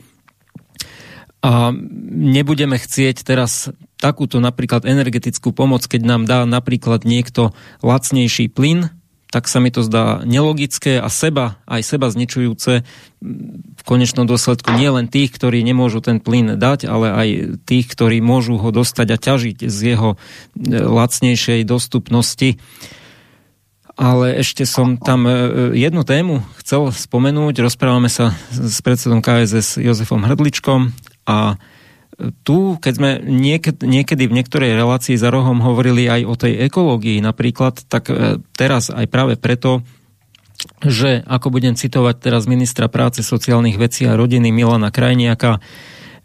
a nebudeme chcieť teraz takúto napríklad energetickú pomoc, keď nám dá napríklad niekto lacnejší plyn, tak sa mi to zdá nelogické a seba, aj seba zničujúce v konečnom dôsledku nie len tých, ktorí nemôžu ten plyn dať, ale aj tých, ktorí môžu ho dostať a ťažiť z jeho e, lacnejšej dostupnosti. Ale ešte som tam e, jednu tému chcel spomenúť. Rozprávame sa s predsedom KSS Jozefom Hrdličkom a tu, keď sme niekedy, v niektorej relácii za rohom hovorili aj o tej ekológii napríklad, tak e, teraz aj práve preto, že ako budem citovať teraz ministra práce, sociálnych vecí a rodiny Milana Krajniaka,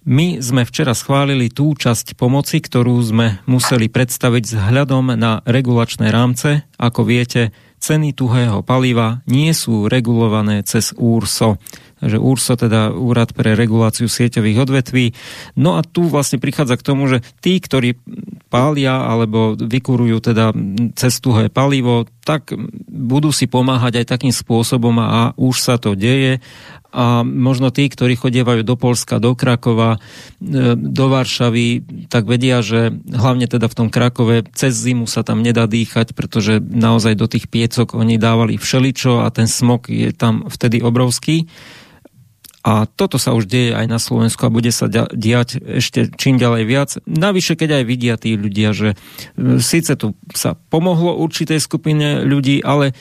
my sme včera schválili tú časť pomoci, ktorú sme museli predstaviť s hľadom na regulačné rámce. Ako viete, ceny tuhého paliva nie sú regulované cez úrso že URSO, teda Úrad pre reguláciu sieťových odvetví. No a tu vlastne prichádza k tomu, že tí, ktorí pália alebo vykurujú teda cez tuhé palivo, tak budú si pomáhať aj takým spôsobom a už sa to deje a možno tí, ktorí chodievajú do Polska, do Krakova, e, do Varšavy, tak vedia, že hlavne teda v tom Krakove cez zimu sa tam nedá dýchať, pretože naozaj do tých piecok oni dávali všeličo a ten smog je tam vtedy obrovský. A toto sa už deje aj na Slovensku a bude sa diať ešte čím ďalej viac. Navyše, keď aj vidia tí ľudia, že e, síce tu sa pomohlo určitej skupine ľudí, ale e,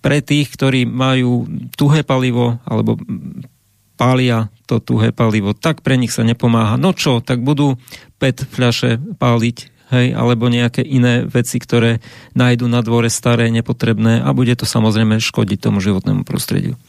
pre tých, ktorí majú tuhé palivo alebo pália to tuhé palivo, tak pre nich sa nepomáha. No čo, tak budú PET fľaše páliť, hej, alebo nejaké iné veci, ktoré nájdu na dvore staré, nepotrebné a bude to samozrejme škodiť tomu životnému prostrediu.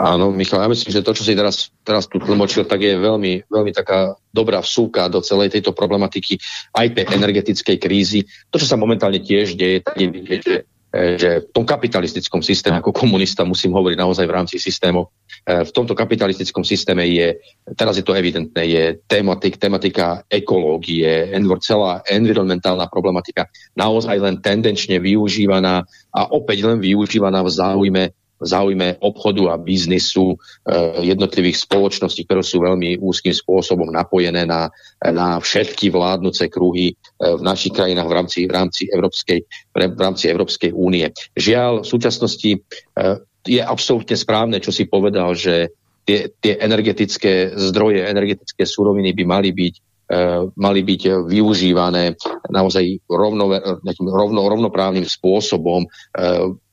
Áno, Michal, ja myslím, že to, čo si teraz, teraz tu tlmočil, tak je veľmi, veľmi taká dobrá vsúka do celej tejto problematiky aj tej energetickej krízy. To, čo sa momentálne tiež deje, je že, že v tom kapitalistickom systéme, ako komunista musím hovoriť naozaj v rámci systému, v tomto kapitalistickom systéme je, teraz je to evidentné, je tematik, tematika ekológie, celá environmentálna problematika naozaj len tendenčne využívaná a opäť len využívaná v záujme v záujme obchodu a biznisu eh, jednotlivých spoločností, ktoré sú veľmi úzkým spôsobom napojené na, na všetky vládnuce kruhy eh, v našich krajinách v rámci, v rámci Európskej, v rámci Európskej únie. Žiaľ, v súčasnosti eh, je absolútne správne, čo si povedal, že tie, tie energetické zdroje, energetické suroviny by mali byť mali byť využívané naozaj rovno, rovno, rovnoprávnym spôsobom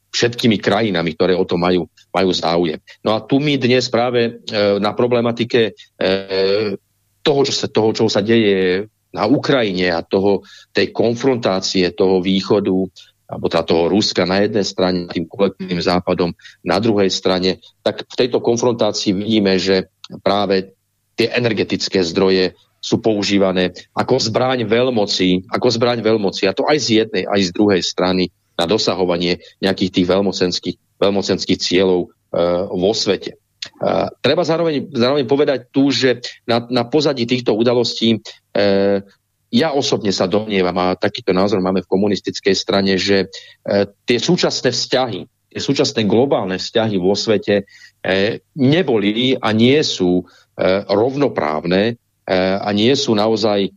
všetkými krajinami, ktoré o to majú, majú záujem. No a tu my dnes práve e, na problematike e, toho, čo sa, toho, čo sa deje na Ukrajine a toho, tej konfrontácie toho východu, alebo teda toho Ruska na jednej strane, tým kolektívnym západom na druhej strane, tak v tejto konfrontácii vidíme, že práve tie energetické zdroje sú používané ako zbraň veľmoci, ako zbraň veľmoci, a to aj z jednej, aj z druhej strany na dosahovanie nejakých tých veľmocenských, veľmocenských cieľov e, vo svete. Uh, treba zároveň, zároveň povedať tu, že na, na pozadí týchto udalostí uh, ja osobne sa domnievam, a takýto názor máme v komunistickej strane, že uh, tie súčasné vzťahy, tie súčasné globálne vzťahy vo svete neboli a nie sú rovnoprávne a nie sú naozaj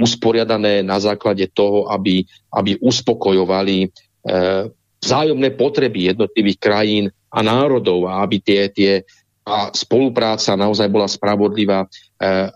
usporiadané na základe toho, aby, aby uspokojovali e, vzájomné potreby jednotlivých krajín a národov a aby tie, tie a spolupráca naozaj bola spravodlivá, e,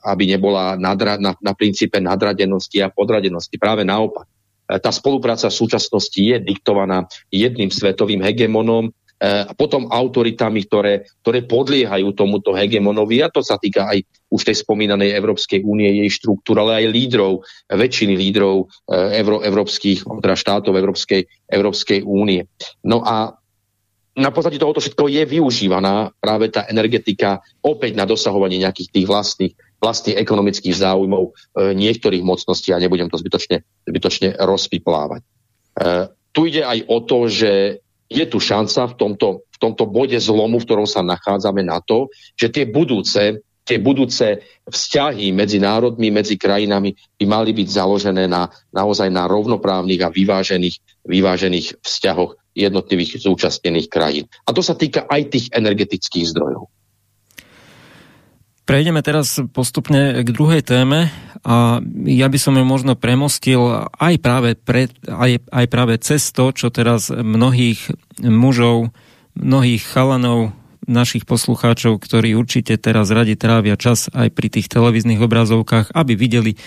aby nebola nadra, na, na princípe nadradenosti a podradenosti. Práve naopak. tá spolupráca v súčasnosti je diktovaná jedným svetovým hegemonom, a potom autoritami, ktoré, ktoré podliehajú tomuto hegemonovi. A to sa týka aj už tej spomínanej Európskej únie, jej štruktúr, ale aj lídrov, väčšiny lídrov euro, európskych, teda štátov Európskej, Európskej únie. No a na podstate tohoto všetko je využívaná práve tá energetika opäť na dosahovanie nejakých tých vlastných, vlastných ekonomických záujmov e, niektorých mocností a nebudem to zbytočne, zbytočne rozpiplávať. E, tu ide aj o to, že je tu šanca v tomto, v tomto bode zlomu, v ktorom sa nachádzame na to, že tie budúce tie budúce vzťahy medzi národmi, medzi krajinami by mali byť založené na, naozaj na rovnoprávnych a vyvážených, vyvážených vzťahoch jednotlivých zúčastnených krajín. A to sa týka aj tých energetických zdrojov. Prejdeme teraz postupne k druhej téme a ja by som ju možno premostil aj práve, pre, aj, aj práve cez to, čo teraz mnohých mužov, mnohých chalanov, našich poslucháčov, ktorí určite teraz radi trávia čas aj pri tých televíznych obrazovkách, aby videli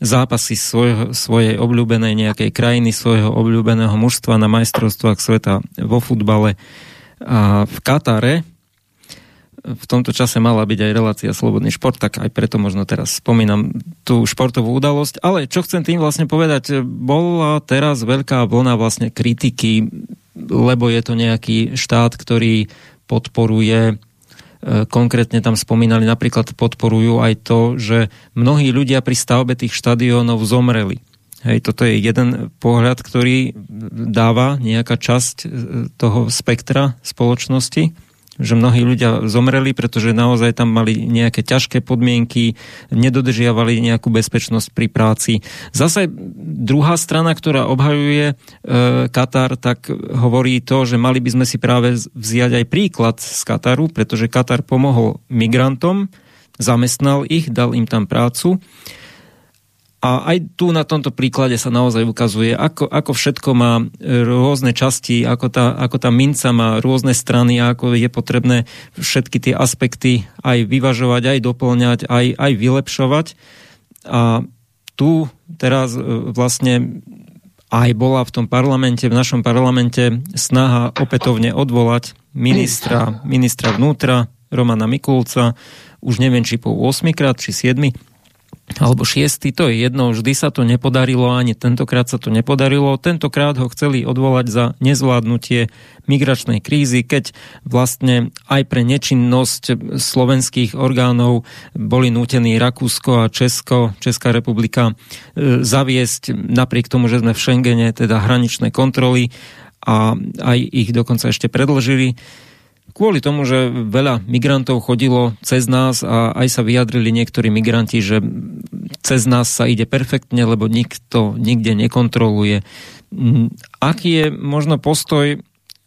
zápasy svojho, svojej obľúbenej nejakej krajiny, svojho obľúbeného mužstva na majstrovstvách sveta vo futbale a v Katare. V tomto čase mala byť aj relácia Slobodný šport, tak aj preto možno teraz spomínam tú športovú udalosť. Ale čo chcem tým vlastne povedať, bola teraz veľká vlna vlastne kritiky, lebo je to nejaký štát, ktorý podporuje E, konkrétne tam spomínali, napríklad podporujú aj to, že mnohí ľudia pri stavbe tých štadiónov zomreli. Hej, toto je jeden pohľad, ktorý dáva nejaká časť e, toho spektra spoločnosti že mnohí ľudia zomreli, pretože naozaj tam mali nejaké ťažké podmienky, nedodržiavali nejakú bezpečnosť pri práci. Zase druhá strana, ktorá obhajuje e, Katar, tak hovorí to, že mali by sme si práve vziať aj príklad z Kataru, pretože Katar pomohol migrantom, zamestnal ich, dal im tam prácu a aj tu na tomto príklade sa naozaj ukazuje, ako, ako všetko má rôzne časti, ako tá, ako tá minca má rôzne strany a ako je potrebné všetky tie aspekty aj vyvažovať, aj doplňať, aj, aj vylepšovať. A tu teraz e, vlastne aj bola v tom parlamente, v našom parlamente snaha opätovne odvolať ministra, ministra vnútra Romana Mikulca, už neviem, či po 8 krát, či 7 alebo šiestý, to je jedno, vždy sa to nepodarilo, ani tentokrát sa to nepodarilo. Tentokrát ho chceli odvolať za nezvládnutie migračnej krízy, keď vlastne aj pre nečinnosť slovenských orgánov boli nútení Rakúsko a Česko, Česká republika e, zaviesť napriek tomu, že sme v Schengene, teda hraničné kontroly a aj ich dokonca ešte predlžili kvôli tomu, že veľa migrantov chodilo cez nás a aj sa vyjadrili niektorí migranti, že cez nás sa ide perfektne, lebo nikto nikde nekontroluje. Aký je možno postoj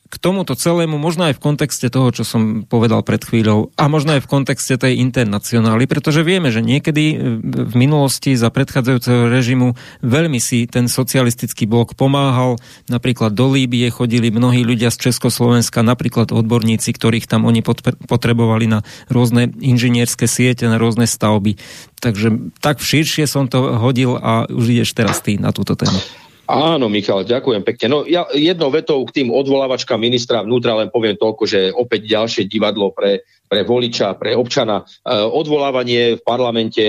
k tomuto celému, možno aj v kontexte toho, čo som povedal pred chvíľou, a možno aj v kontexte tej internacionály, pretože vieme, že niekedy e, v minulosti za predchádzajúceho režimu veľmi si ten socialistický blok pomáhal. Napríklad do Líbie chodili mnohí ľudia z Československa, napríklad odborníci, ktorých tam oni potrebovali na rôzne inžinierské siete, na rôzne stavby. Takže tak širšie som to hodil a už ideš teraz ty na túto tému. Áno, Michal, ďakujem pekne. No ja jednou vetou k tým odvolávačkám ministra vnútra len poviem toľko, že opäť ďalšie divadlo pre, pre voliča, pre občana. E, odvolávanie v parlamente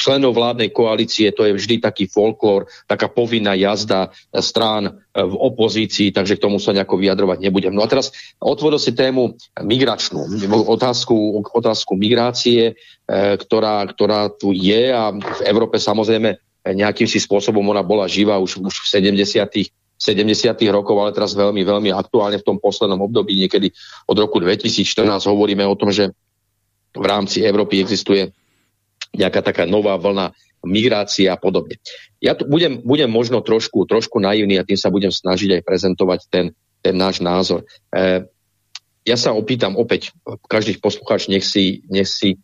členov vládnej koalície, to je vždy taký folklór, taká povinná jazda strán v opozícii, takže k tomu sa nejako vyjadrovať nebudem. No a teraz otvoril si tému migračnú, otázku, otázku migrácie, e, ktorá, ktorá tu je a v Európe samozrejme nejakým si spôsobom ona bola živá už, už v 70. 70. rokov, ale teraz veľmi, veľmi aktuálne v tom poslednom období, niekedy od roku 2014 hovoríme o tom, že v rámci Európy existuje nejaká taká nová vlna migrácie a podobne. Ja tu budem, budem možno trošku, trošku naivný a tým sa budem snažiť aj prezentovať ten, ten náš názor. E, ja sa opýtam opäť, každý poslucháč nech si, nech si e,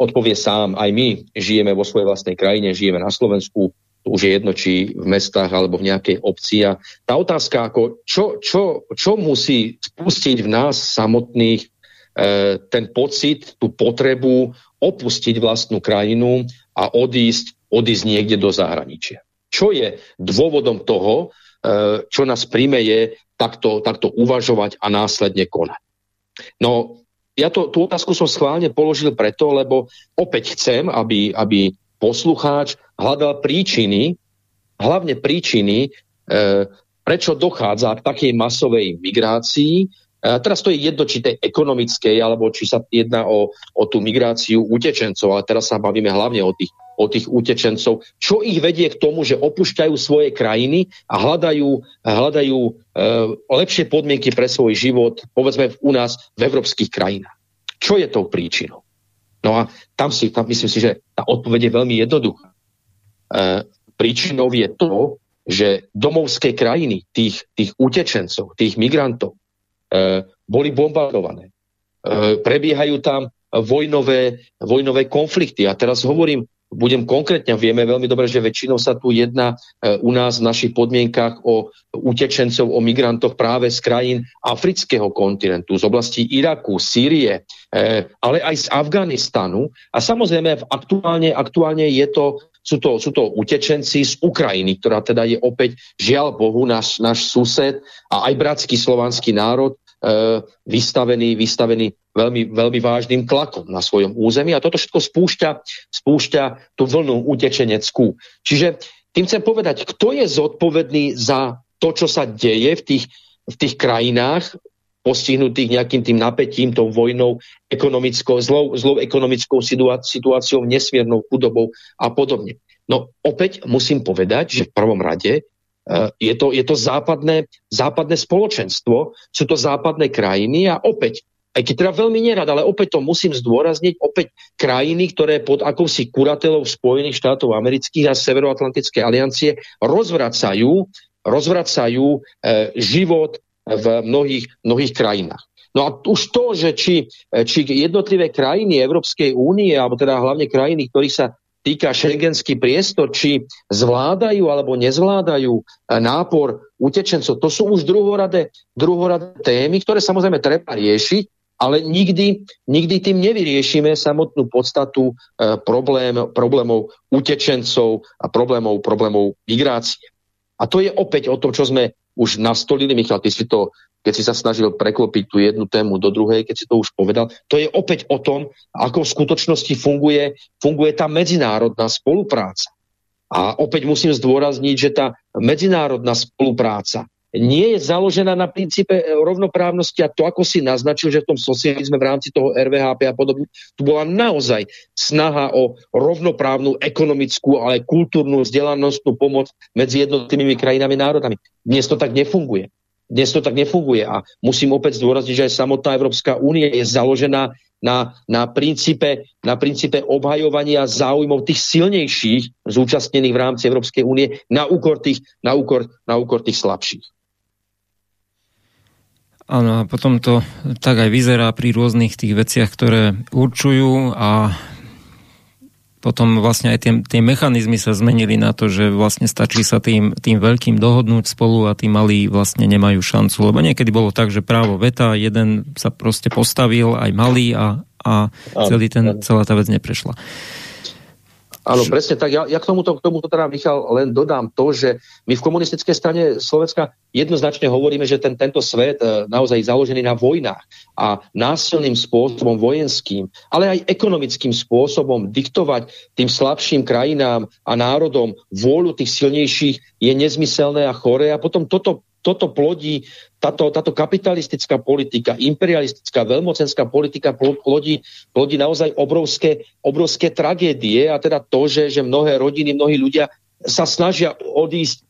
odpovie sám. Aj my žijeme vo svojej vlastnej krajine, žijeme na Slovensku, to už je jedno, či v mestách alebo v nejakej obci. A tá otázka, ako čo, čo, čo musí spustiť v nás samotných e, ten pocit, tú potrebu opustiť vlastnú krajinu a odísť, odísť niekde do zahraničia. Čo je dôvodom toho, e, čo nás príjme, je takto, takto uvažovať a následne konať. No, ja to, tú otázku som schválne položil preto, lebo opäť chcem, aby, aby poslucháč hľadal príčiny, hlavne príčiny, e, prečo dochádza k takej masovej migrácii. Teraz to je jedno, či tej ekonomickej, alebo či sa jedná o, o tú migráciu utečencov, ale teraz sa bavíme hlavne o tých o tých utečencov, čo ich vedie k tomu, že opúšťajú svoje krajiny a hľadajú, hľadajú e, lepšie podmienky pre svoj život, povedzme u nás v európskych krajinách. Čo je tou príčinou? No a tam si, tam myslím si, že tá odpoveď je veľmi jednoduchá. E, príčinou je to, že domovské krajiny tých, tých utečencov, tých migrantov boli bombardované. E, prebiehajú tam vojnové, vojnové konflikty. A teraz hovorím budem konkrétne, vieme veľmi dobre, že väčšinou sa tu jedná e, u nás v našich podmienkach o utečencov, o migrantoch práve z krajín afrického kontinentu, z oblasti Iraku, Sýrie, e, ale aj z Afganistanu. A samozrejme aktuálne, aktuálne je to, sú, to, sú to utečenci z Ukrajiny, ktorá teda je opäť, žiaľ Bohu, náš, náš sused a aj bratský slovanský národ, E, vystavený, vystavený veľmi, veľmi vážnym tlakom na svojom území a toto všetko spúšťa, spúšťa tú vlnu utečeneckú. Čiže tým chcem povedať, kto je zodpovedný za to, čo sa deje v tých, v tých krajinách, postihnutých nejakým tým napätím, tou vojnou, ekonomickou, zlou, zlou ekonomickou situáciou, nesmiernou chudobou a podobne. No opäť musím povedať, že v prvom rade Eh, je to, je to západné, západné spoločenstvo, sú to západné krajiny a opäť, aj keď teda veľmi nerad, ale opäť to musím zdôrazniť, opäť krajiny, ktoré pod akousi kuratelou Spojených štátov amerických a Severoatlantickej aliancie rozvracajú, rozvracajú e, život v mnohých, mnohých krajinách. No a už to, že či, či jednotlivé krajiny Európskej únie, alebo teda hlavne krajiny, ktorých sa týka šengenský priestor, či zvládajú alebo nezvládajú e, nápor utečencov, to sú už druhoradé, druhoradé témy, ktoré samozrejme treba riešiť, ale nikdy, nikdy tým nevyriešime samotnú podstatu e, problém, problémov utečencov a problémov, problémov migrácie. A to je opäť o tom, čo sme už nastolili, Michal, ty si to keď si sa snažil preklopiť tú jednu tému do druhej, keď si to už povedal, to je opäť o tom, ako v skutočnosti funguje, funguje tá medzinárodná spolupráca. A opäť musím zdôrazniť, že tá medzinárodná spolupráca nie je založená na princípe rovnoprávnosti a to, ako si naznačil, že v tom socializme v rámci toho RVHP a podobne, tu bola naozaj snaha o rovnoprávnu ekonomickú, ale kultúrnu, vzdelanostnú pomoc medzi jednotlivými krajinami a národami. Dnes to tak nefunguje. Dnes to tak nefunguje a musím opäť zdôrazniť, že aj samotná Európska únie je založená na, na, princípe, na princípe obhajovania záujmov tých silnejších zúčastnených v rámci Európskej únie na úkor tých, na úkor, na úkor tých slabších. Áno, a potom to tak aj vyzerá pri rôznych tých veciach, ktoré určujú a potom vlastne aj tie, tie mechanizmy sa zmenili na to, že vlastne stačí sa tým, tým veľkým dohodnúť spolu a tí malí vlastne nemajú šancu. Lebo niekedy bolo tak, že právo veta, jeden sa proste postavil, aj malý a, a celý ten, celá tá vec neprešla. Áno, presne tak. Ja, ja k, tomuto, k tomuto teda, Michal, len dodám to, že my v komunistickej strane Slovenska jednoznačne hovoríme, že ten, tento svet e, naozaj založený na vojnách a násilným spôsobom vojenským, ale aj ekonomickým spôsobom diktovať tým slabším krajinám a národom vôľu tých silnejších je nezmyselné a chore a potom toto toto plodí, táto, táto kapitalistická politika, imperialistická, veľmocenská politika plodí, plodí naozaj obrovské, obrovské tragédie a teda to, že, že mnohé rodiny, mnohí ľudia sa snažia odísť e,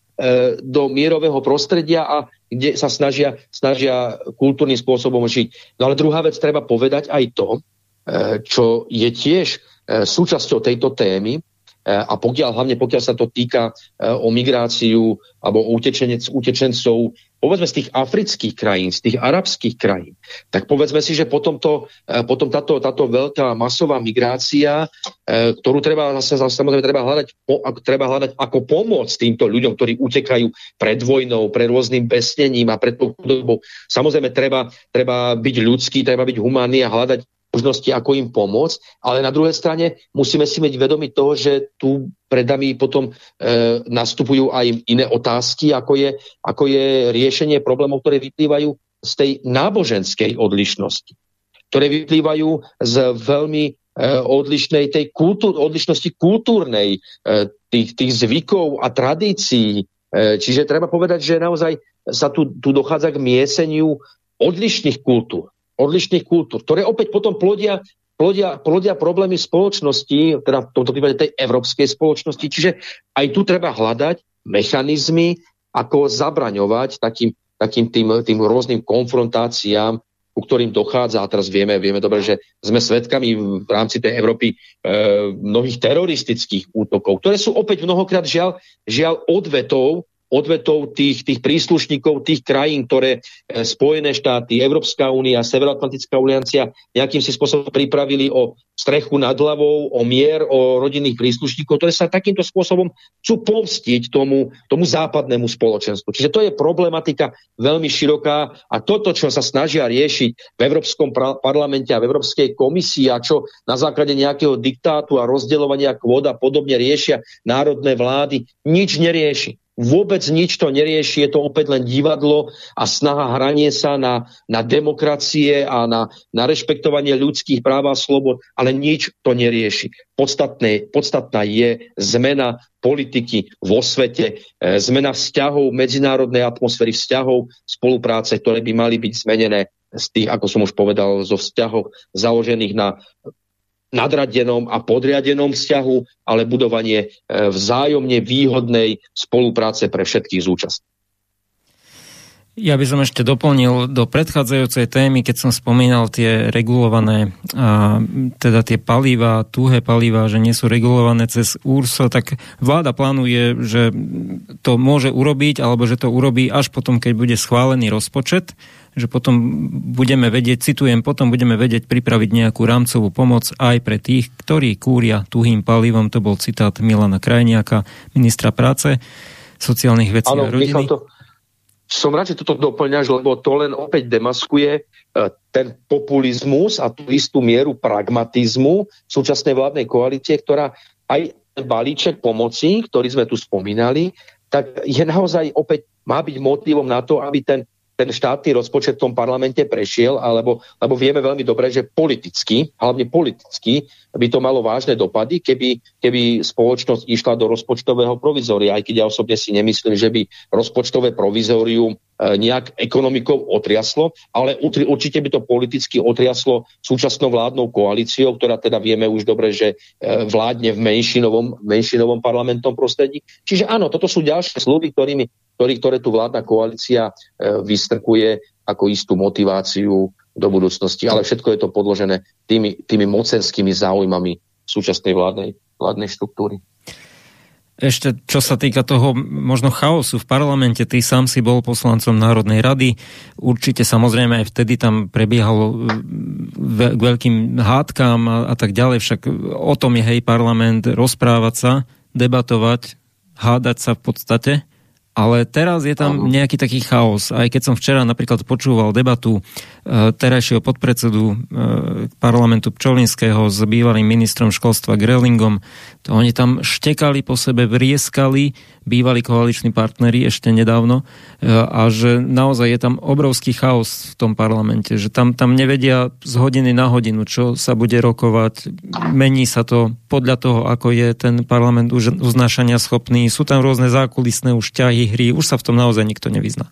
do mierového prostredia a kde sa snažia, snažia kultúrnym spôsobom žiť. No ale druhá vec, treba povedať aj to, e, čo je tiež e, súčasťou tejto témy, a pokiaľ, hlavne pokiaľ sa to týka e, o migráciu alebo o utečenec, utečencov, povedzme z tých afrických krajín, z tých arabských krajín, tak povedzme si, že potom, to, e, potom táto, táto veľká masová migrácia, ktorú treba zase, samozrejme treba hľadať, treba hľadať ako pomoc týmto ľuďom, ktorí utekajú pred vojnou, pred rôznym besnením a pred tou chudobou. Samozrejme treba, treba byť ľudský, treba byť humánny a hľadať možnosti, ako im pomôcť, ale na druhej strane musíme si mať vedomi toho, že tu pred nami potom e, nastupujú aj iné otázky, ako je, ako je riešenie problémov, ktoré vyplývajú z tej náboženskej odlišnosti, ktoré vyplývajú z veľmi e, odlišnej tej kultúr, odlišnosti kultúrnej, e, tých, tých zvykov a tradícií. E, čiže treba povedať, že naozaj sa tu, tu dochádza k mieseniu odlišných kultúr odlišných kultúr, ktoré opäť potom plodia, plodia, plodia problémy spoločnosti, teda v tomto prípade tej európskej spoločnosti. Čiže aj tu treba hľadať mechanizmy, ako zabraňovať takým, takým tým, tým rôznym konfrontáciám, ku ktorým dochádza. A teraz vieme, vieme dobre, že sme svedkami v rámci tej Európy e, mnohých teroristických útokov, ktoré sú opäť mnohokrát žiaľ, žiaľ odvetou odvetov tých, tých príslušníkov tých krajín, ktoré e, Spojené štáty, Európska únia, Severoatlantická aliancia nejakým si spôsobom pripravili o strechu nad hlavou, o mier, o rodinných príslušníkov, ktoré sa takýmto spôsobom chcú pomstiť tomu, tomu západnému spoločenstvu. Čiže to je problematika veľmi široká a toto, čo sa snažia riešiť v Európskom parlamente a v Európskej komisii a čo na základe nejakého diktátu a rozdeľovania kvód a podobne riešia národné vlády, nič nerieši vôbec nič to nerieši, je to opäť len divadlo a snaha hranie sa na, na demokracie a na, na rešpektovanie ľudských práv a slobod, ale nič to nerieši. Podstatné, podstatná je zmena politiky vo svete, e, zmena vzťahov, medzinárodnej atmosféry vzťahov, spolupráce, ktoré by mali byť zmenené z tých, ako som už povedal, zo vzťahov založených na nadradenom a podriadenom vzťahu, ale budovanie e, vzájomne výhodnej spolupráce pre všetkých zúčastných. Ja by som ešte doplnil do predchádzajúcej témy, keď som spomínal tie regulované, a, teda tie palíva, tuhé palíva, že nie sú regulované cez URSO, tak vláda plánuje, že to môže urobiť, alebo že to urobí až potom, keď bude schválený rozpočet že potom budeme vedieť, citujem, potom budeme vedieť pripraviť nejakú rámcovú pomoc aj pre tých, ktorí kúria tuhým palivom. To bol citát Milana Krajniaka, ministra práce, sociálnych vecí ano, a rodiny. Michal, to, som rád, že toto doplňaš, lebo to len opäť demaskuje e, ten populizmus a tú istú mieru pragmatizmu súčasnej vládnej koalície, ktorá aj balíček pomoci, ktorý sme tu spomínali, tak je naozaj opäť má byť motivom na to, aby ten ten štátny rozpočet v tom parlamente prešiel, alebo, lebo vieme veľmi dobre, že politicky, hlavne politicky, by to malo vážne dopady, keby, keby spoločnosť išla do rozpočtového provizória, aj keď ja osobne si nemyslím, že by rozpočtové provizórium e, nejak ekonomikou otriaslo, ale určite by to politicky otriaslo súčasnou vládnou koalíciou, ktorá teda vieme už dobre, že e, vládne v menšinovom, menšinovom parlamentnom prostredí. Čiže áno, toto sú ďalšie sluby, ktorými ktorý, ktoré tu vládna koalícia e, vystrkuje ako istú motiváciu do budúcnosti. Ale všetko je to podložené tými, tými mocenskými záujmami súčasnej vládnej, vládnej štruktúry. Ešte čo sa týka toho možno chaosu v parlamente, ty sám si bol poslancom Národnej rady, určite samozrejme aj vtedy tam prebiehalo e, k veľkým hádkám a, a tak ďalej, však o tom je hej parlament rozprávať sa, debatovať, hádať sa v podstate. Ale teraz je tam nejaký taký chaos. Aj keď som včera napríklad počúval debatu e, terajšieho podpredsedu e, parlamentu Pčolinského s bývalým ministrom školstva Grellingom, to oni tam štekali po sebe, vrieskali, bývali koaliční partneri ešte nedávno e, a že naozaj je tam obrovský chaos v tom parlamente, že tam, tam nevedia z hodiny na hodinu, čo sa bude rokovať, mení sa to podľa toho, ako je ten parlament uznášania schopný, sú tam rôzne zákulisné už ťahy, hry, už sa v tom naozaj nikto nevyzná.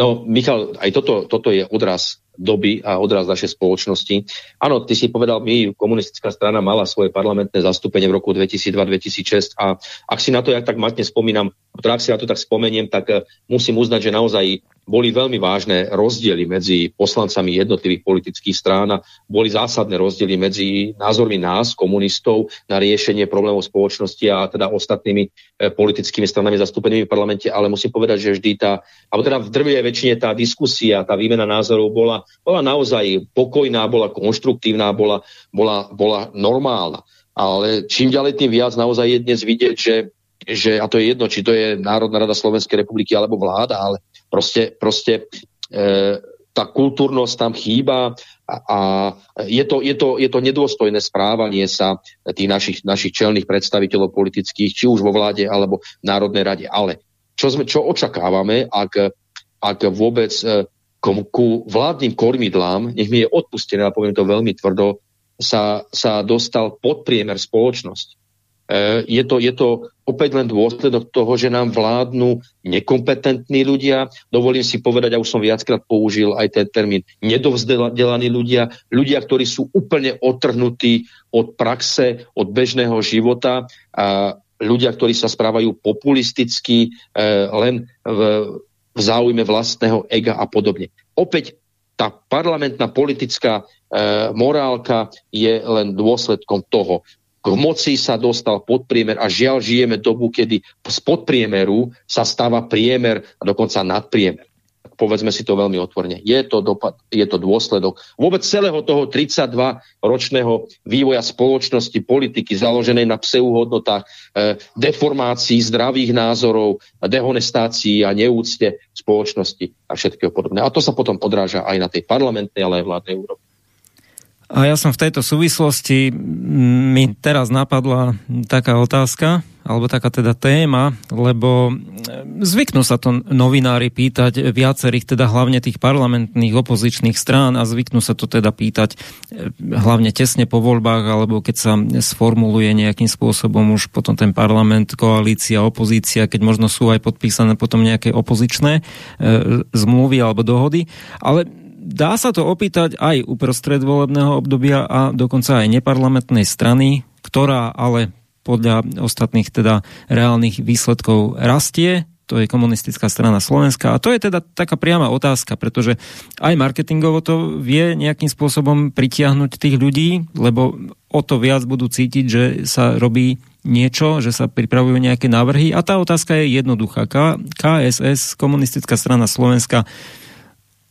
No, Michal, aj toto, toto je odraz doby a odraz našej spoločnosti. Áno, ty si povedal, my, komunistická strana mala svoje parlamentné zastúpenie v roku 2002-2006 a ak si na to ja tak matne spomínam, ak si na to tak spomeniem, tak eh, musím uznať, že naozaj boli veľmi vážne rozdiely medzi poslancami jednotlivých politických strán a boli zásadné rozdiely medzi názormi nás, komunistov, na riešenie problémov spoločnosti a teda ostatnými e, politickými stranami zastúpenými v parlamente, ale musím povedať, že vždy tá, alebo teda v drvej väčšine tá diskusia, tá výmena názorov bola, bola naozaj pokojná, bola konštruktívna, bola, bola, bola normálna. Ale čím ďalej, tým viac naozaj je dnes vidieť, že že, a to je jedno, či to je Národná rada Slovenskej republiky alebo vláda, ale Proste, proste e, tá kultúrnosť tam chýba a, a je, to, je, to, je to nedôstojné správanie sa tých našich, našich čelných predstaviteľov politických, či už vo vláde alebo v Národnej rade. Ale čo, sme, čo očakávame, ak, ak vôbec e, ku, ku vládnym kormidlám, nech mi je odpustené, a poviem to veľmi tvrdo, sa, sa dostal podpriemer spoločnosti. E, je to, je to opäť len dôsledok toho, že nám vládnu nekompetentní ľudia. Dovolím si povedať, a už som viackrát použil aj ten termín, nedovzdelaní ľudia, ľudia, ktorí sú úplne otrhnutí od praxe, od bežného života a ľudia, ktorí sa správajú populisticky, e, len v, v záujme vlastného ega a podobne. Opäť tá parlamentná politická e, morálka je len dôsledkom toho k moci sa dostal podpriemer a žiaľ žijeme dobu, kedy z podpriemeru sa stáva priemer a dokonca nadpriemer. Povedzme si to veľmi otvorene. Je to, dopad, je to dôsledok vôbec celého toho 32-ročného vývoja spoločnosti, politiky založenej na pseuhodnotách, eh, deformácií zdravých názorov, dehonestácií a neúcte spoločnosti a všetkého podobné. A to sa potom odráža aj na tej parlamentnej, ale aj vládnej úrovni. A ja som v tejto súvislosti, mi teraz napadla taká otázka, alebo taká teda téma, lebo zvyknú sa to novinári pýtať viacerých, teda hlavne tých parlamentných opozičných strán a zvyknú sa to teda pýtať eh, hlavne tesne po voľbách, alebo keď sa sformuluje nejakým spôsobom už potom ten parlament, koalícia, opozícia, keď možno sú aj podpísané potom nejaké opozičné e, zmluvy alebo dohody. Ale dá sa to opýtať aj uprostred volebného obdobia a dokonca aj neparlamentnej strany, ktorá ale podľa ostatných teda reálnych výsledkov rastie, to je komunistická strana Slovenska. A to je teda taká priama otázka, pretože aj marketingovo to vie nejakým spôsobom pritiahnuť tých ľudí, lebo o to viac budú cítiť, že sa robí niečo, že sa pripravujú nejaké návrhy. A tá otázka je jednoduchá. KSS, komunistická strana Slovenska,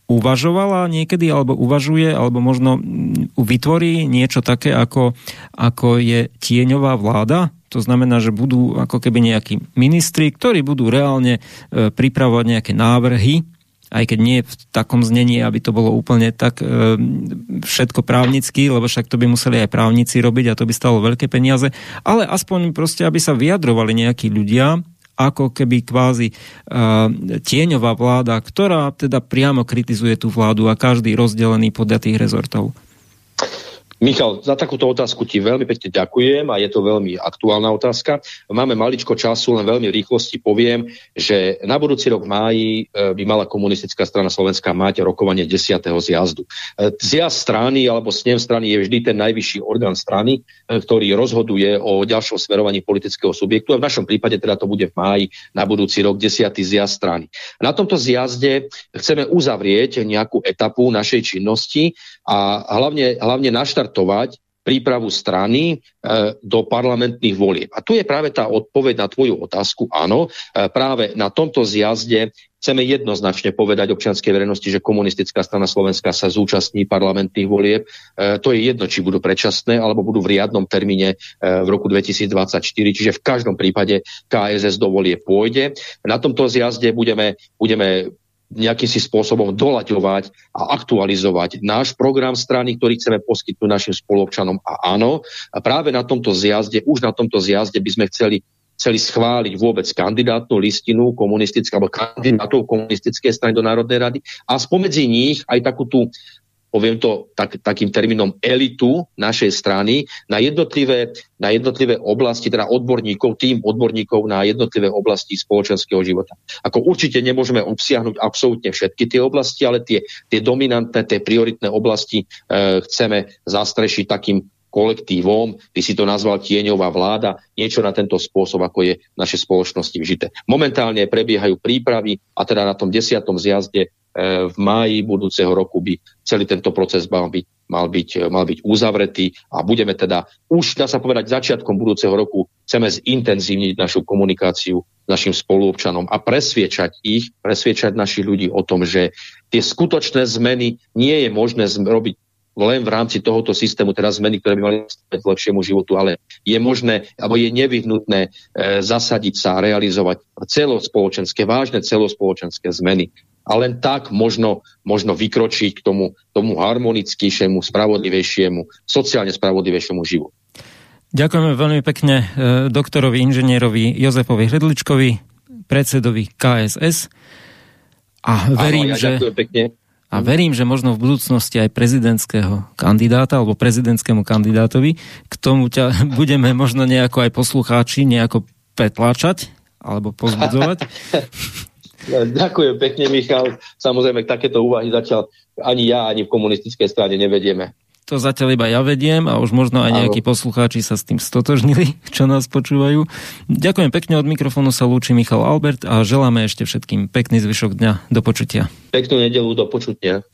uvažovala niekedy, alebo uvažuje, alebo možno mm, vytvorí niečo také, ako, ako je tieňová vláda? To znamená, že budú ako keby nejakí ministri, ktorí budú reálne e, pripravovať nejaké návrhy, aj keď nie v takom znení, aby to bolo úplne tak e, všetko právnicky, lebo však to by museli aj právnici robiť a to by stalo veľké peniaze, ale aspoň proste, aby sa vyjadrovali nejakí ľudia, ako keby kvázi uh, tieňová vláda, ktorá teda priamo kritizuje tú vládu a každý rozdelený podľa tých rezortov. Michal, za takúto otázku ti veľmi pekne ďakujem a je to veľmi aktuálna otázka. Máme maličko času, len veľmi rýchlosti poviem, že na budúci rok v máji e, by mala komunistická strana Slovenska mať rokovanie 10. zjazdu. E, zjazd strany alebo snem strany je vždy ten najvyšší orgán strany, e, ktorý rozhoduje o ďalšom smerovaní politického subjektu a v našom prípade teda to bude v máji na budúci rok 10. zjazd strany. Na tomto zjazde chceme uzavrieť nejakú etapu našej činnosti a hlavne, hlavne naštart naštartovať prípravu strany e, do parlamentných volieb. A tu je práve tá odpoveď na tvoju otázku. Áno, e, práve na tomto zjazde chceme jednoznačne povedať občianskej verejnosti, že komunistická strana Slovenska sa zúčastní parlamentných volieb. E, to je jedno, či budú predčasné, alebo budú v riadnom termíne e, v roku 2024. Čiže v každom prípade KSS do volie pôjde. Na tomto zjazde budeme, budeme nejakým si spôsobom dolaďovať a aktualizovať náš program strany, ktorý chceme poskytnúť našim spolupčanom. A áno, a práve na tomto zjazde, už na tomto zjazde by sme chceli chceli schváliť vôbec kandidátnu listinu komunistické, alebo kandidátov komunistickej strany do Národnej rady a spomedzi nich aj takú tú poviem to tak, takým termínom elitu našej strany na jednotlivé, na jednotlivé oblasti, teda odborníkov, tým odborníkov na jednotlivé oblasti spoločenského života. Ako určite nemôžeme obsiahnuť absolútne všetky tie oblasti, ale tie, tie dominantné, tie prioritné oblasti e, chceme zastrešiť takým kolektívom, ty si to nazval tieňová vláda, niečo na tento spôsob, ako je naše spoločnosti vžité. Momentálne prebiehajú prípravy a teda na tom desiatom zjazde v máji budúceho roku by celý tento proces mal byť, mal byť, mal byť uzavretý a budeme teda už, dá sa povedať, začiatkom budúceho roku chceme zintenzívniť našu komunikáciu s našim spoluobčanom a presviečať ich, presviečať našich ľudí o tom, že tie skutočné zmeny nie je možné robiť len v rámci tohoto systému, teda zmeny, ktoré by mali k lepšiemu životu, ale je možné, alebo je nevyhnutné e, zasadiť sa a realizovať celospoločenské, vážne celospoločenské zmeny A len tak možno, možno vykročiť k tomu, tomu harmonickejšiemu, spravodlivejšiemu, sociálne spravodlivejšiemu životu. Ďakujeme veľmi pekne e, doktorovi inžinierovi Jozefovi Hredličkovi, predsedovi KSS. A verím, Áno, ja že... Pekne. A verím, že možno v budúcnosti aj prezidentského kandidáta alebo prezidentskému kandidátovi k tomu ťa budeme možno nejako aj poslucháči nejako pretláčať alebo pozbudzovať. Ďakujem pekne, Michal. Samozrejme, takéto úvahy zatiaľ ani ja, ani v komunistickej strane nevedieme. To zatiaľ iba ja vediem a už možno aj nejakí poslucháči sa s tým stotožnili, čo nás počúvajú. Ďakujem pekne, od mikrofónu sa lúči Michal Albert a želáme ešte všetkým pekný zvyšok dňa. Do počutia. Peknú nedelu, do počutia.